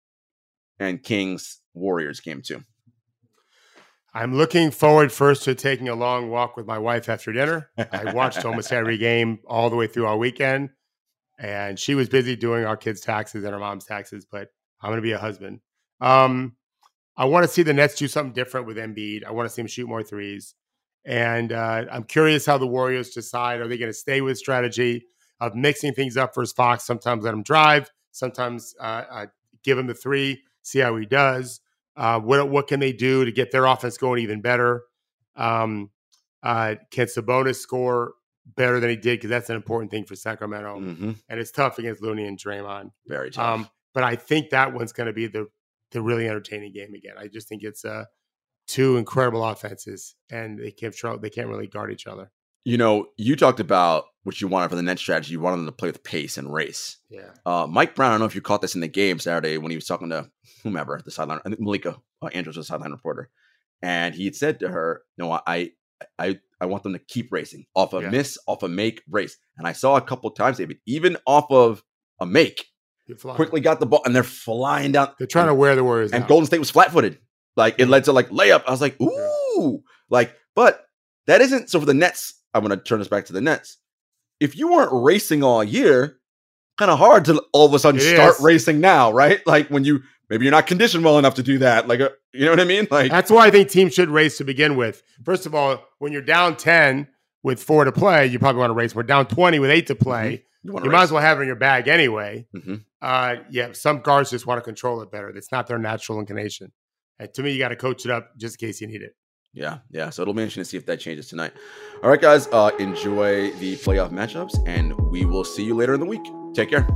[SPEAKER 1] and Kings Warriors game two.
[SPEAKER 2] I'm looking forward first to taking a long walk with my wife after dinner. I watched almost every game all the way through all weekend, and she was busy doing our kids' taxes and our mom's taxes. But I'm going to be a husband. Um, I want to see the Nets do something different with Embiid. I want to see him shoot more threes. And uh, I'm curious how the Warriors decide. Are they going to stay with strategy of mixing things up versus Fox? Sometimes let him drive, sometimes uh, uh, give him the three, see how he does. Uh, what what can they do to get their offense going even better? Um, uh, can Sabonis score better than he did? Because that's an important thing for Sacramento,
[SPEAKER 1] Mm-hmm.
[SPEAKER 2] and it's tough against Looney and Draymond.
[SPEAKER 1] Very tough.
[SPEAKER 2] Um, but I think that one's going to be the the really entertaining game again. I just think it's uh, two incredible offenses, and they can't they can't really guard each other.
[SPEAKER 1] you know, you talked about what you wanted for the net strategy. You wanted them to play with pace and race.
[SPEAKER 2] Yeah,
[SPEAKER 1] Uh, Mike Brown, I don't know if you caught this in the game Saturday when he was talking to whomever, the sideline, I think Malika uh, Andrews, was the sideline reporter, and he had said to her, "No, I, I, I want them to keep racing off a
[SPEAKER 2] Yeah.
[SPEAKER 1] miss, off a make, race." And I saw a couple times, David, even off of a make, quickly got the ball, and they're flying down.
[SPEAKER 2] They're trying to wear the Warriors
[SPEAKER 1] and
[SPEAKER 2] out.
[SPEAKER 1] Golden State was flat footed. Like it led to like layup. I was like, ooh, like, but that isn't so for the Nets. I'm gonna turn this back to the Nets. If you weren't racing all year, kind of hard to all of a sudden
[SPEAKER 2] It
[SPEAKER 1] start
[SPEAKER 2] is.
[SPEAKER 1] racing now, right? Like when you maybe you're not conditioned well enough to do that. Like, uh, you know what I mean? Like,
[SPEAKER 2] That's why I think teams should race to begin with. First of all, when you're down ten with four to play, you probably want to race. We're down twenty with eight to play.
[SPEAKER 1] you,
[SPEAKER 2] You might as well have it in your bag anyway.
[SPEAKER 1] Mhm.
[SPEAKER 2] Uh, yeah, some guards just want to control it better. That's not their natural inclination. And to me, you got to coach it up just in case you need it.
[SPEAKER 1] Yeah, yeah. So it'll be interesting to see if that changes tonight. All right, guys. Uh, enjoy the playoff matchups, and we will see you later in the week. Take care.